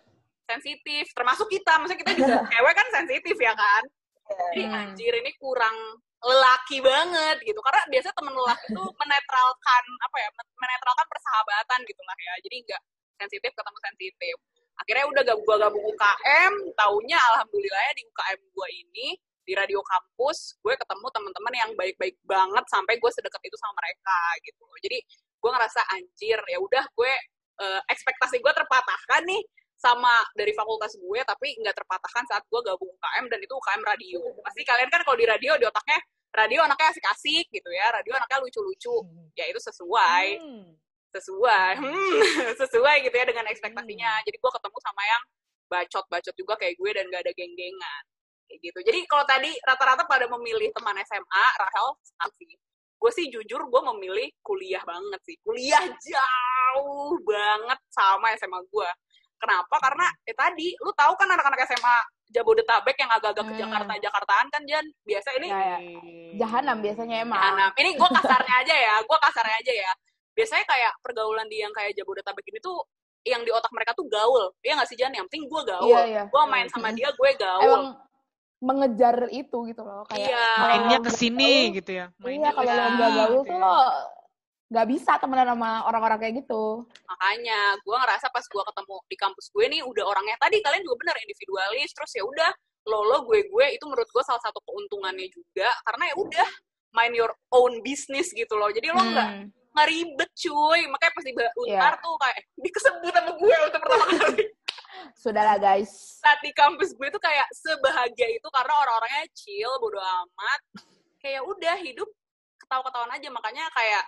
Sensitif termasuk kita. Maksudnya kita juga cewek kan sensitif ya kan? Jadi Hmm. anjir ini kurang lelaki banget gitu. Karena biasa temen lelaki tuh menetralkan apa ya men- menetralkan persahabatan gitu lah ya. Jadi nggak sensitif ketemu sensitif. Akhirnya udah gak gua gabung UKM taunya alhamdulillah ya di UKM gua ini di radio kampus gue ketemu teman-teman yang baik-baik banget sampai gue sedekat itu sama mereka gitu jadi gue ngerasa anjir ya udah gue eh, ekspektasi gue terpatahkan nih sama dari fakultas gue tapi nggak terpatahkan saat gue gabung UKM dan itu UKM radio. Pasti kalian kan kalau di radio di otaknya radio anaknya asik-asik gitu ya radio anaknya lucu-lucu. Ya itu sesuai. Hmm. sesuai. Hmm, sesuai gitu ya dengan ekspektasinya. Jadi gue ketemu sama yang bacot-bacot juga kayak gue dan gak ada geng-gengan. Kayak gitu. Jadi kalau tadi rata-rata pada memilih teman SMA Rahel sih gue sih jujur gue memilih kuliah banget sih. Kuliah jauh banget sama SMA gue kenapa karena ya tadi lu tahu kan anak-anak SMA Jabodetabek yang agak-agak ke Hmm. Jakarta Jakartaan kan Jan biasa ini Ya, ya. Jahanam biasanya emang. Jahanam. Ini gue kasarnya aja ya, gue kasarnya aja ya. Biasanya kayak pergaulan di yang kayak Jabodetabek ini tuh yang di otak mereka tuh gaul. Iya nggak sih Jan? Yang penting gue gaul. Iya, iya. Gue main sama dia, gue gaul. Emang mengejar itu gitu loh. Kayak Iya. Mainnya ke sini gitu ya. Iya, Mainnya kalau lo Iya, nggak gaul gitu tuh ya. lo nggak bisa temenan sama orang-orang kayak gitu. Makanya gue ngerasa pas gue ketemu di kampus gue nih udah orangnya tadi kalian juga bener individualis. Terus ya udah lo lo gue gue itu menurut gue salah satu keuntungannya juga karena ya udah mind your own business gitu loh. Jadi lo nggak Hmm. nggak ribet cuy. Makanya pas di untar Iya. tuh kayak dikesebut sama gue untuk pertama kali. Sudahlah guys. saat di kampus gue tuh kayak sebahagia itu karena orang-orangnya chill, bodo amat. Kayak udah hidup ketawa-ketawaan aja. Makanya kayak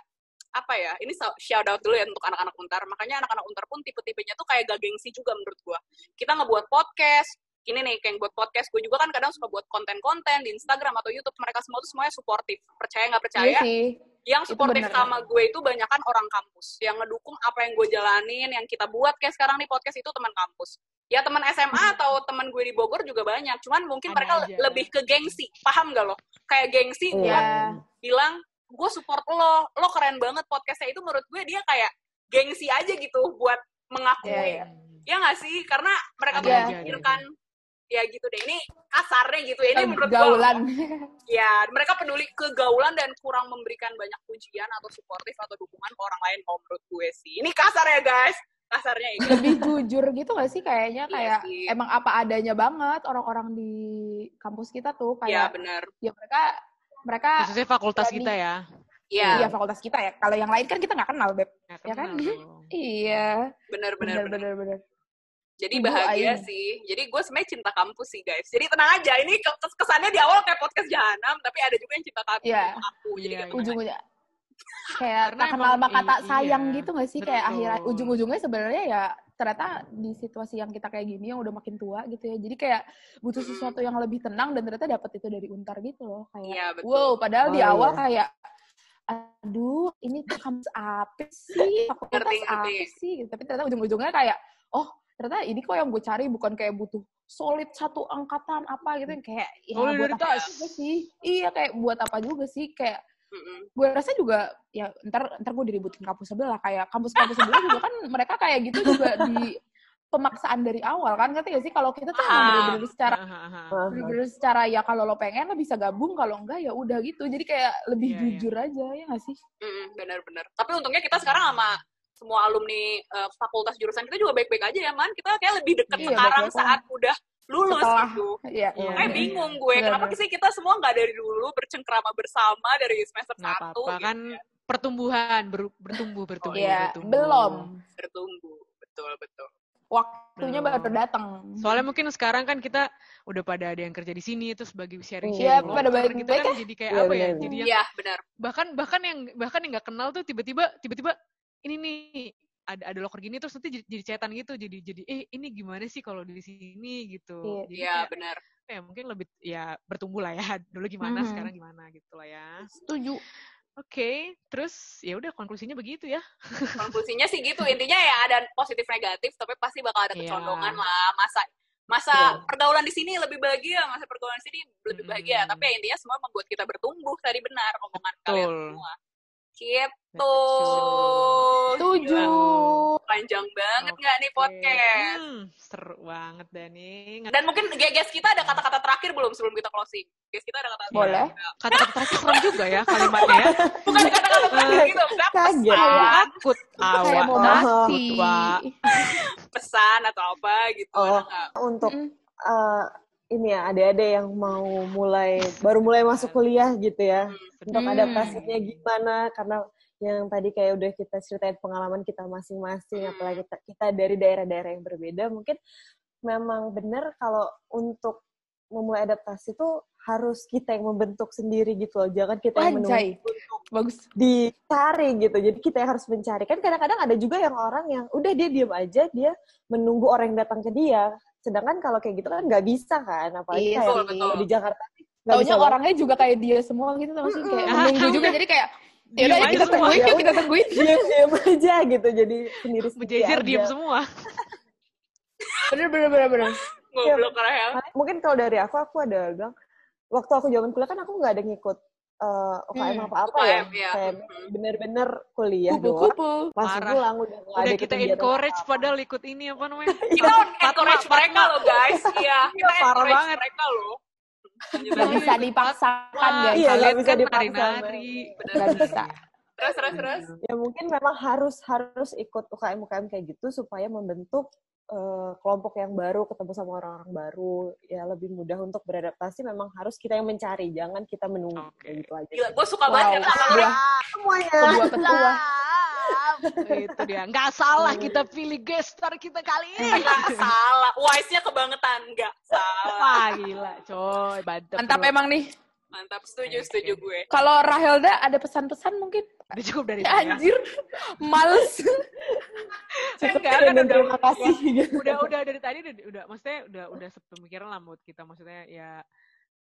apa ya, ini shout out dulu ya untuk anak-anak untar. Makanya anak-anak untar pun tipe-tipenya tuh kayak gak gengsi juga menurut gue. Kita ngebuat podcast, ini nih kayak buat podcast, gue juga kan kadang suka buat konten-konten di Instagram atau YouTube. Mereka semua tuh semuanya suportif. Percaya nggak percaya, Iya yang suportif sama gue itu banyak kan orang kampus yang ngedukung apa yang gue jalanin yang kita buat kayak sekarang nih podcast itu teman kampus ya teman SMA atau teman gue di Bogor juga banyak cuman mungkin Ada mereka aja. lebih ke gengsi paham gak lo kayak gengsi buat Iya. bilang gue support lo. Lo keren banget podcastnya. Itu menurut gue dia kayak gengsi aja gitu buat mengakui Iya, iya. ya nggak sih? Karena mereka tuh ada, memikirkan ya gitu deh. Ini kasarnya gitu ya. Ini menurut gue Gaulan. ya mereka peduli kegaulan dan kurang memberikan banyak pujian atau suportif atau dukungan ke orang lain kalau menurut gue sih. Ini kasar ya guys. Kasarnya ini. Lebih jujur gitu gak sih kayaknya? Iya kayak sih. emang apa adanya banget orang-orang di kampus kita tuh ya kayak benar ya mereka mereka Khususnya fakultas berani. kita ya. ya iya fakultas kita ya. Kalau yang lain kan kita nggak kenal beb. Nggak Ya kan? Iya. benar benar Bener benar bener bener. jadi Ibu bahagia sih jadi gue sebenarnya cinta kampus sih guys jadi tenang aja ini ke- kesannya di awal kayak podcast jahanam tapi ada juga yang cinta kampus Iya. sama aku jadi Iya, kayak iya. Ujung-ujungnya kayak Karena tak kenal emang sama kata i- sayang iya, gitu gak sih? Kayak betul. akhirnya ujung-ujungnya sebenarnya ya ternyata di situasi yang kita kayak gini yang udah makin tua gitu ya. Jadi kayak butuh sesuatu yang lebih tenang dan ternyata dapat itu dari untar gitu loh. Kayak Iya, betul. wow padahal di Oh, awal iya. kayak aduh ini tuh kampus apa sih? Fakultas Ngerti, apa sih? Gitu. tapi ternyata ujung-ujungnya kayak oh ternyata ini kok yang gue cari bukan kayak butuh solid satu angkatan apa gitu. Yang kayak ya buat apa juga sih? Iya kayak buat apa juga sih? Kayak Mm-mm. gue rasa juga ya ntar ntar gue diributin kampus sebelah kayak kampus-kampus sebelah juga kan mereka kayak gitu juga di pemaksaan dari awal kan ngerti gak sih kalau kita tuh emang Paham. bener-bener secara Aha, aha. bener-bener secara ya kalau lo pengen lo bisa gabung kalau enggak ya udah gitu jadi kayak lebih Iya, iya. jujur aja ya gak sih Mm-mm, benar-benar tapi untungnya kita sekarang sama semua alumni eh, fakultas jurusan kita juga baik-baik aja ya man kita kayak lebih dekat Iya, sekarang baik-baik saat udah lulus Setelah- gitu Iya. Iya, Kayak iya, bingung gue, Bener, kenapa sih kita semua nggak dari dulu bercengkrama bersama dari semester Nggak satu apa-apa gitu kan pertumbuhan ber- bertumbuh bertumbuh Iya, bertumbuh. belum. bertumbuh, betul betul. Waktunya Belum. baru datang. Soalnya mungkin sekarang kan kita udah pada ada yang kerja di sini terus bagi sharing Iya, sharing pada loker baik- gitu kan ya. jadi kayak Iya, apa ya? Jadi yang Iya benar. bahkan bahkan yang bahkan yang nggak kenal tuh tiba-tiba tiba-tiba ini nih ada ada loker gini terus nanti jadi, jadi cetan gitu jadi jadi eh ini gimana sih kalau di sini gitu. Iya. Iya kayak, benar. ya mungkin lebih ya bertumbuh lah ya dulu gimana Mhm. sekarang gimana gitu lah ya. Setuju. Oke, terus ya udah konklusinya begitu ya. Konklusinya sih gitu. Intinya ya ada positif negatif, tapi pasti bakal ada Iya. kecondongan lah. Masa masa Iya. pergaulan di sini lebih bahagia, masa pergaulan di sini lebih bahagia. Mm. Tapi ya intinya semua membuat kita bertumbuh. Tadi benar omongan kalian Betul. semua. Gitu. Gila. Panjang banget nggak nih Oke. podcast? Hmm, seru banget Dani. Dan mungkin guys kita ada kata-kata terakhir belum sebelum kita closing? Guys kita ada kata-kata Boleh. Kata-kata terakhir serem juga ya kalimatnya ya. Bukan kata-kata terakhir gitu, misalnya Kaget. Takut awak. mau mati. Pesan atau apa gitu. Oh. Untuk Mm. eh, ini ya, adik-adik yang mau mulai baru mulai masuk kuliah gitu ya. Untuk Hmm. adaptasinya gimana karena yang tadi kayak udah kita ceritain pengalaman kita masing-masing Hmm. apalagi kita, kita dari daerah-daerah yang berbeda mungkin memang benar kalau untuk memulai adaptasi tuh harus kita yang membentuk sendiri gitu loh jangan kita yang menunggu untuk bagus. dicari gitu. Jadi kita yang harus mencari. Kan kadang-kadang ada juga yang orang yang udah dia diem aja, dia menunggu orang yang datang ke dia. Sedangkan kalau kayak gitu kan nggak bisa kan, apalagi Iya, kayak betul, di, betul. di Jakarta. Taunya banget. orangnya juga kayak dia semua gitu tau gak sih kayak Ah, menunggu juga udah. jadi kayak ya udah kita tungguin yuk kita tungguin. diem-diem aja gitu. Jadi sendiri sendiri diem aja. semua. Bener bener bener bener. Goblok Rahel. Mungkin kalau dari aku, aku ada bilang, waktu aku zaman kuliah kan aku nggak ada ngikut eh, UKM Hmm, apa-apa ya. UKM, ya. Kayak Hmm. bener-bener kuliah doang. Kupu-kupu. Langsung Parah. pulang udah nggak Udah ada kita encourage padahal ikut ini apa namanya? Kita encourage mereka loh guys. Iya, kita parah encourage banget. mereka loh. Gak bisa dipaksakan guys. Iya, nggak kalian bisa kan dipaksa, nari-nari. Gak bisa. Terus terus terus. ya mungkin memang harus harus ikut UKM UKM kayak gitu supaya membentuk eh, kelompok yang baru ketemu sama orang-orang baru ya lebih mudah untuk beradaptasi memang harus kita yang mencari jangan kita menunggu Oke. kayak gitu aja Gila, gue suka Wow, banget ya sama sebuah, semuanya itu dia. Nggak salah kita pilih gestar kita kali ini. Enggak salah. Wise-nya kebangetan. Enggak salah. Wah gila, coy. Mantap. Mantap bro. emang nih. Mantap, setuju, setuju gue. Kalau Rahelda ada pesan-pesan mungkin? Udah cukup dari Ya, anjir, males. cukup Enggak, kan udah- terima kasih udah udah dari tadi udah, udah maksudnya udah udah sepemikiran lah mood kita maksudnya ya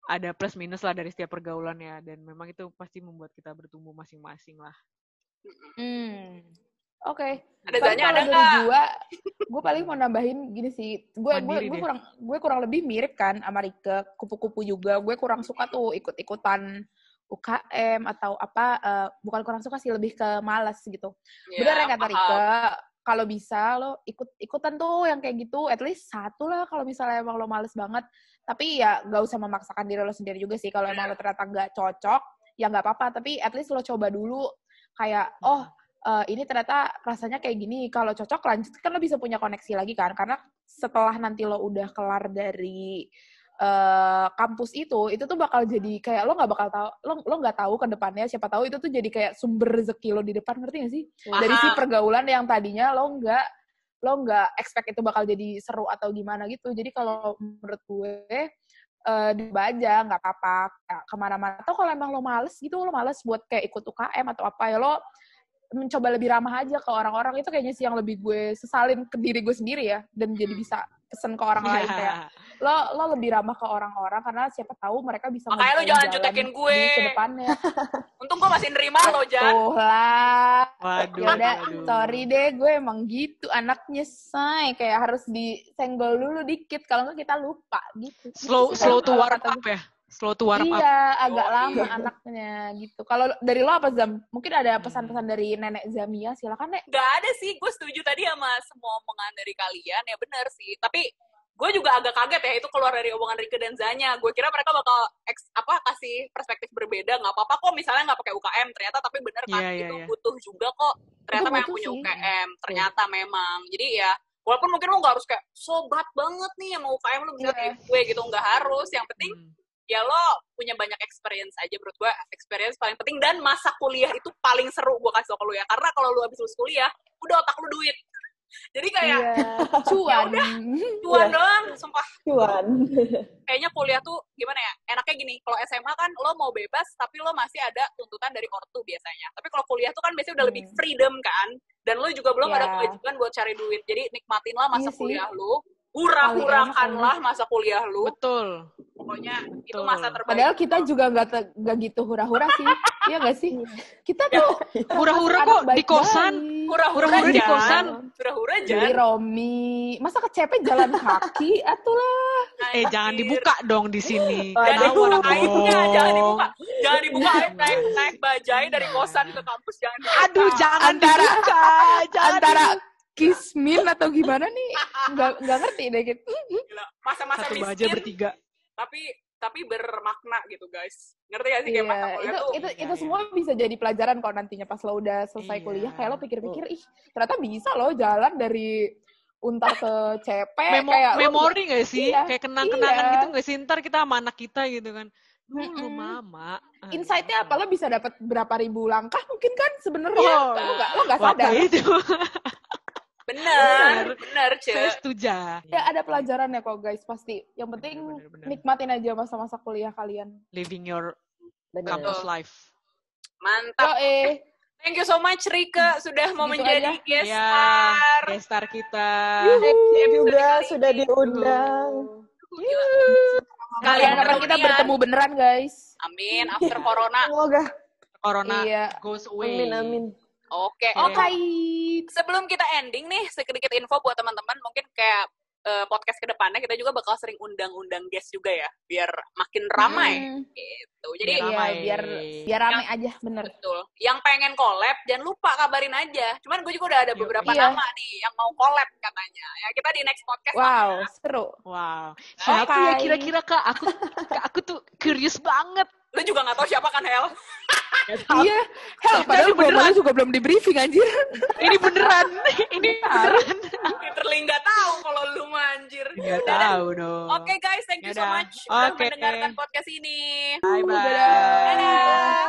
ada plus minus lah dari setiap pergaulan ya dan memang itu pasti membuat kita bertumbuh masing-masing lah. Hmm. Oke. Ada Paling Zanya kalau ada dari gua, gue paling mau nambahin gini sih. Gue gue kurang gue kurang lebih mirip kan sama Rike, kupu-kupu juga. Gue kurang suka tuh ikut-ikutan UKM atau apa eh, bukan kurang suka sih lebih ke malas gitu. Ya, Bener yang kata. Rike, kalau bisa lo ikut ikutan tuh yang kayak gitu, at least satu lah kalau misalnya emang lo males banget. Tapi ya gak usah memaksakan diri lo sendiri juga sih. Kalau emang lo ternyata nggak cocok, ya nggak apa-apa. Tapi at least lo coba dulu kayak oh eh, ini ternyata rasanya kayak gini. Kalau cocok lanjut kan lo bisa punya koneksi lagi kan. Karena setelah nanti lo udah kelar dari eh, kampus itu, itu tuh bakal jadi kayak lo nggak bakal tahu, lo lo nggak tahu ke depannya. Siapa tahu itu tuh jadi kayak sumber rezeki lo di depan, ngerti gak sih? Dari si pergaulan yang tadinya lo nggak lo nggak expect itu bakal jadi seru atau gimana gitu. Jadi kalau menurut gue eh dicoba aja nggak apa-apa ke mana-mana atau kalau emang lo males gitu lo males buat kayak ikut UKM atau apa ya lo mencoba lebih ramah aja ke orang-orang itu kayaknya sih yang lebih gue sesalin ke diri gue sendiri ya dan jadi bisa pesen ke orang lain kayak lo lo lebih ramah ke orang-orang karena siapa tahu mereka bisa Makanya lo jangan jutekin gue. di ke depannya Untung gue masih nerima lo, Jan. tuh lah Waduh. ya udah waduh. sorry deh gue emang gitu anaknya say kayak harus disenggol dulu dikit kalau nggak kita lupa gitu Slow Gitu. slow to warm up ya. Slow to warm up. Iya, agak Oh, lama iya. anaknya gitu. Kalau dari lo apa Zam? Mungkin ada pesan-pesan dari nenek Zamia, silakan Nek. Gak ada sih, gue setuju tadi sama semua omongan dari kalian, ya bener sih. Tapi gue juga agak kaget ya, itu keluar dari omongan Rike dan Zanya. Gue kira mereka bakal eks, apa kasih perspektif berbeda. Nggak apa-apa kok misalnya nggak pakai UKM, ternyata tapi bener kan, Iya, iya, itu iya. butuh juga kok. Ternyata memang punya sih. UKM, ternyata memang. Jadi ya, walaupun mungkin lo nggak harus kayak sobat banget nih yang mau UKM lo bisa Iya. kayak gue gitu, nggak harus. Yang penting Hmm. Ya lo punya banyak experience aja menurut gue experience paling penting. Dan masa kuliah itu paling seru gue kasih tau ke lo ya. Karena kalau lo habis lulus kuliah udah otak lo duit. Jadi kayak Iya, cuan. cuan. Iya. doang sumpah. Cuan. Kayaknya kuliah tuh gimana ya? Enaknya gini kalau SMA kan lo mau bebas tapi lo masih ada tuntutan dari ortu biasanya. Tapi kalau kuliah tuh kan biasanya udah lebih Hmm. freedom kan. Dan lo juga belum ada Iya. kewajiban buat cari duit. Jadi nikmatinlah masa Iya sih. kuliah lo hurah-hurahkanlah masa kuliah lo Betul. pokoknya itu Betul. masa terbaik Padahal kita juga nggak te- nggak gitu hura-hura sih. Iya nggak sih? Kita tuh Hura-hura kok di kosan. hura-hura di kosan. hura-hura Beli Jan. Romi. Masa kecepet jalan kaki? Atulah. Eh jangan dibuka dong di sini. Jangan dibuka aibnya, jangan dibuka. Jangan dibuka aib naik naik bajai dari kosan ke kampus jangan dibuka. Aduh jangan Antara- dibuka. Jangan Antara dibuka. Kismin atau gimana nih? Nggak nggak ngerti deh gitu. Gila. Masa-masa satu baja miskin bertiga. tapi tapi bermakna gitu guys. Ngerti gak sih kayak Iya, masa kuliah itu tuh? itu Iya, itu iya. semua bisa jadi pelajaran kok nantinya pas lo udah selesai Iya. kuliah kayak lo pikir-pikir ih ternyata bisa lo jalan dari untar ke CP Memo kayak lo memori gak sih? Iya, Kayak kenang-kenangan iya. gitu gak sih? Ntar kita sama anak kita gitu kan. Dulu Mm-mm. mama. Aduh. insight-nya apa lo bisa dapat berapa ribu langkah mungkin kan sebenarnya Oh, lo nggak lo nggak sadar itu. Bener, bener, Saya Ce. setuju. ya ada pelajarannya kok guys pasti yang penting Bener, bener, bener. nikmatin aja masa-masa kuliah kalian Living your benar campus life. Mantap. Yo eh. Thank you so much Rika sudah mau Gitu menjadi aja. guest Ya, star. guest star kita. Thank you episode juga sudah diundang. Kalian kapan kita bertemu beneran guys? Amin. After corona. Semoga. Corona Iya. goes away. Amin amin. Oke. Oke. Oke. Sebelum kita ending nih, sedikit info buat teman-teman. Mungkin kayak eh, podcast ke depannya kita juga bakal sering undang-undang guest juga ya, biar makin ramai Hmm. gitu. Jadi Biar Iya, ramai. biar biar rame aja, bener. betul. Yang pengen collab jangan lupa kabarin aja. Cuman gue juga udah ada Yuk. beberapa Iya. nama nih yang mau collab katanya. Ya kita di next podcast. Wow, seru. Wow. Siapa ya kira-kira kak? Aku kak, aku tuh curious banget. Lu juga nggak tahu siapa kan Hel? Iya. Hell, padahal gue malah juga belum di briefing anjir. Ini beneran. Ini beneran. Literally nggak tahu kalau lu manjir. Gak Udah dah. tahu dong. Oke guys, thank you so Yaudah. much udah Oke. mendengarkan podcast ini. Bye bye. Dadah.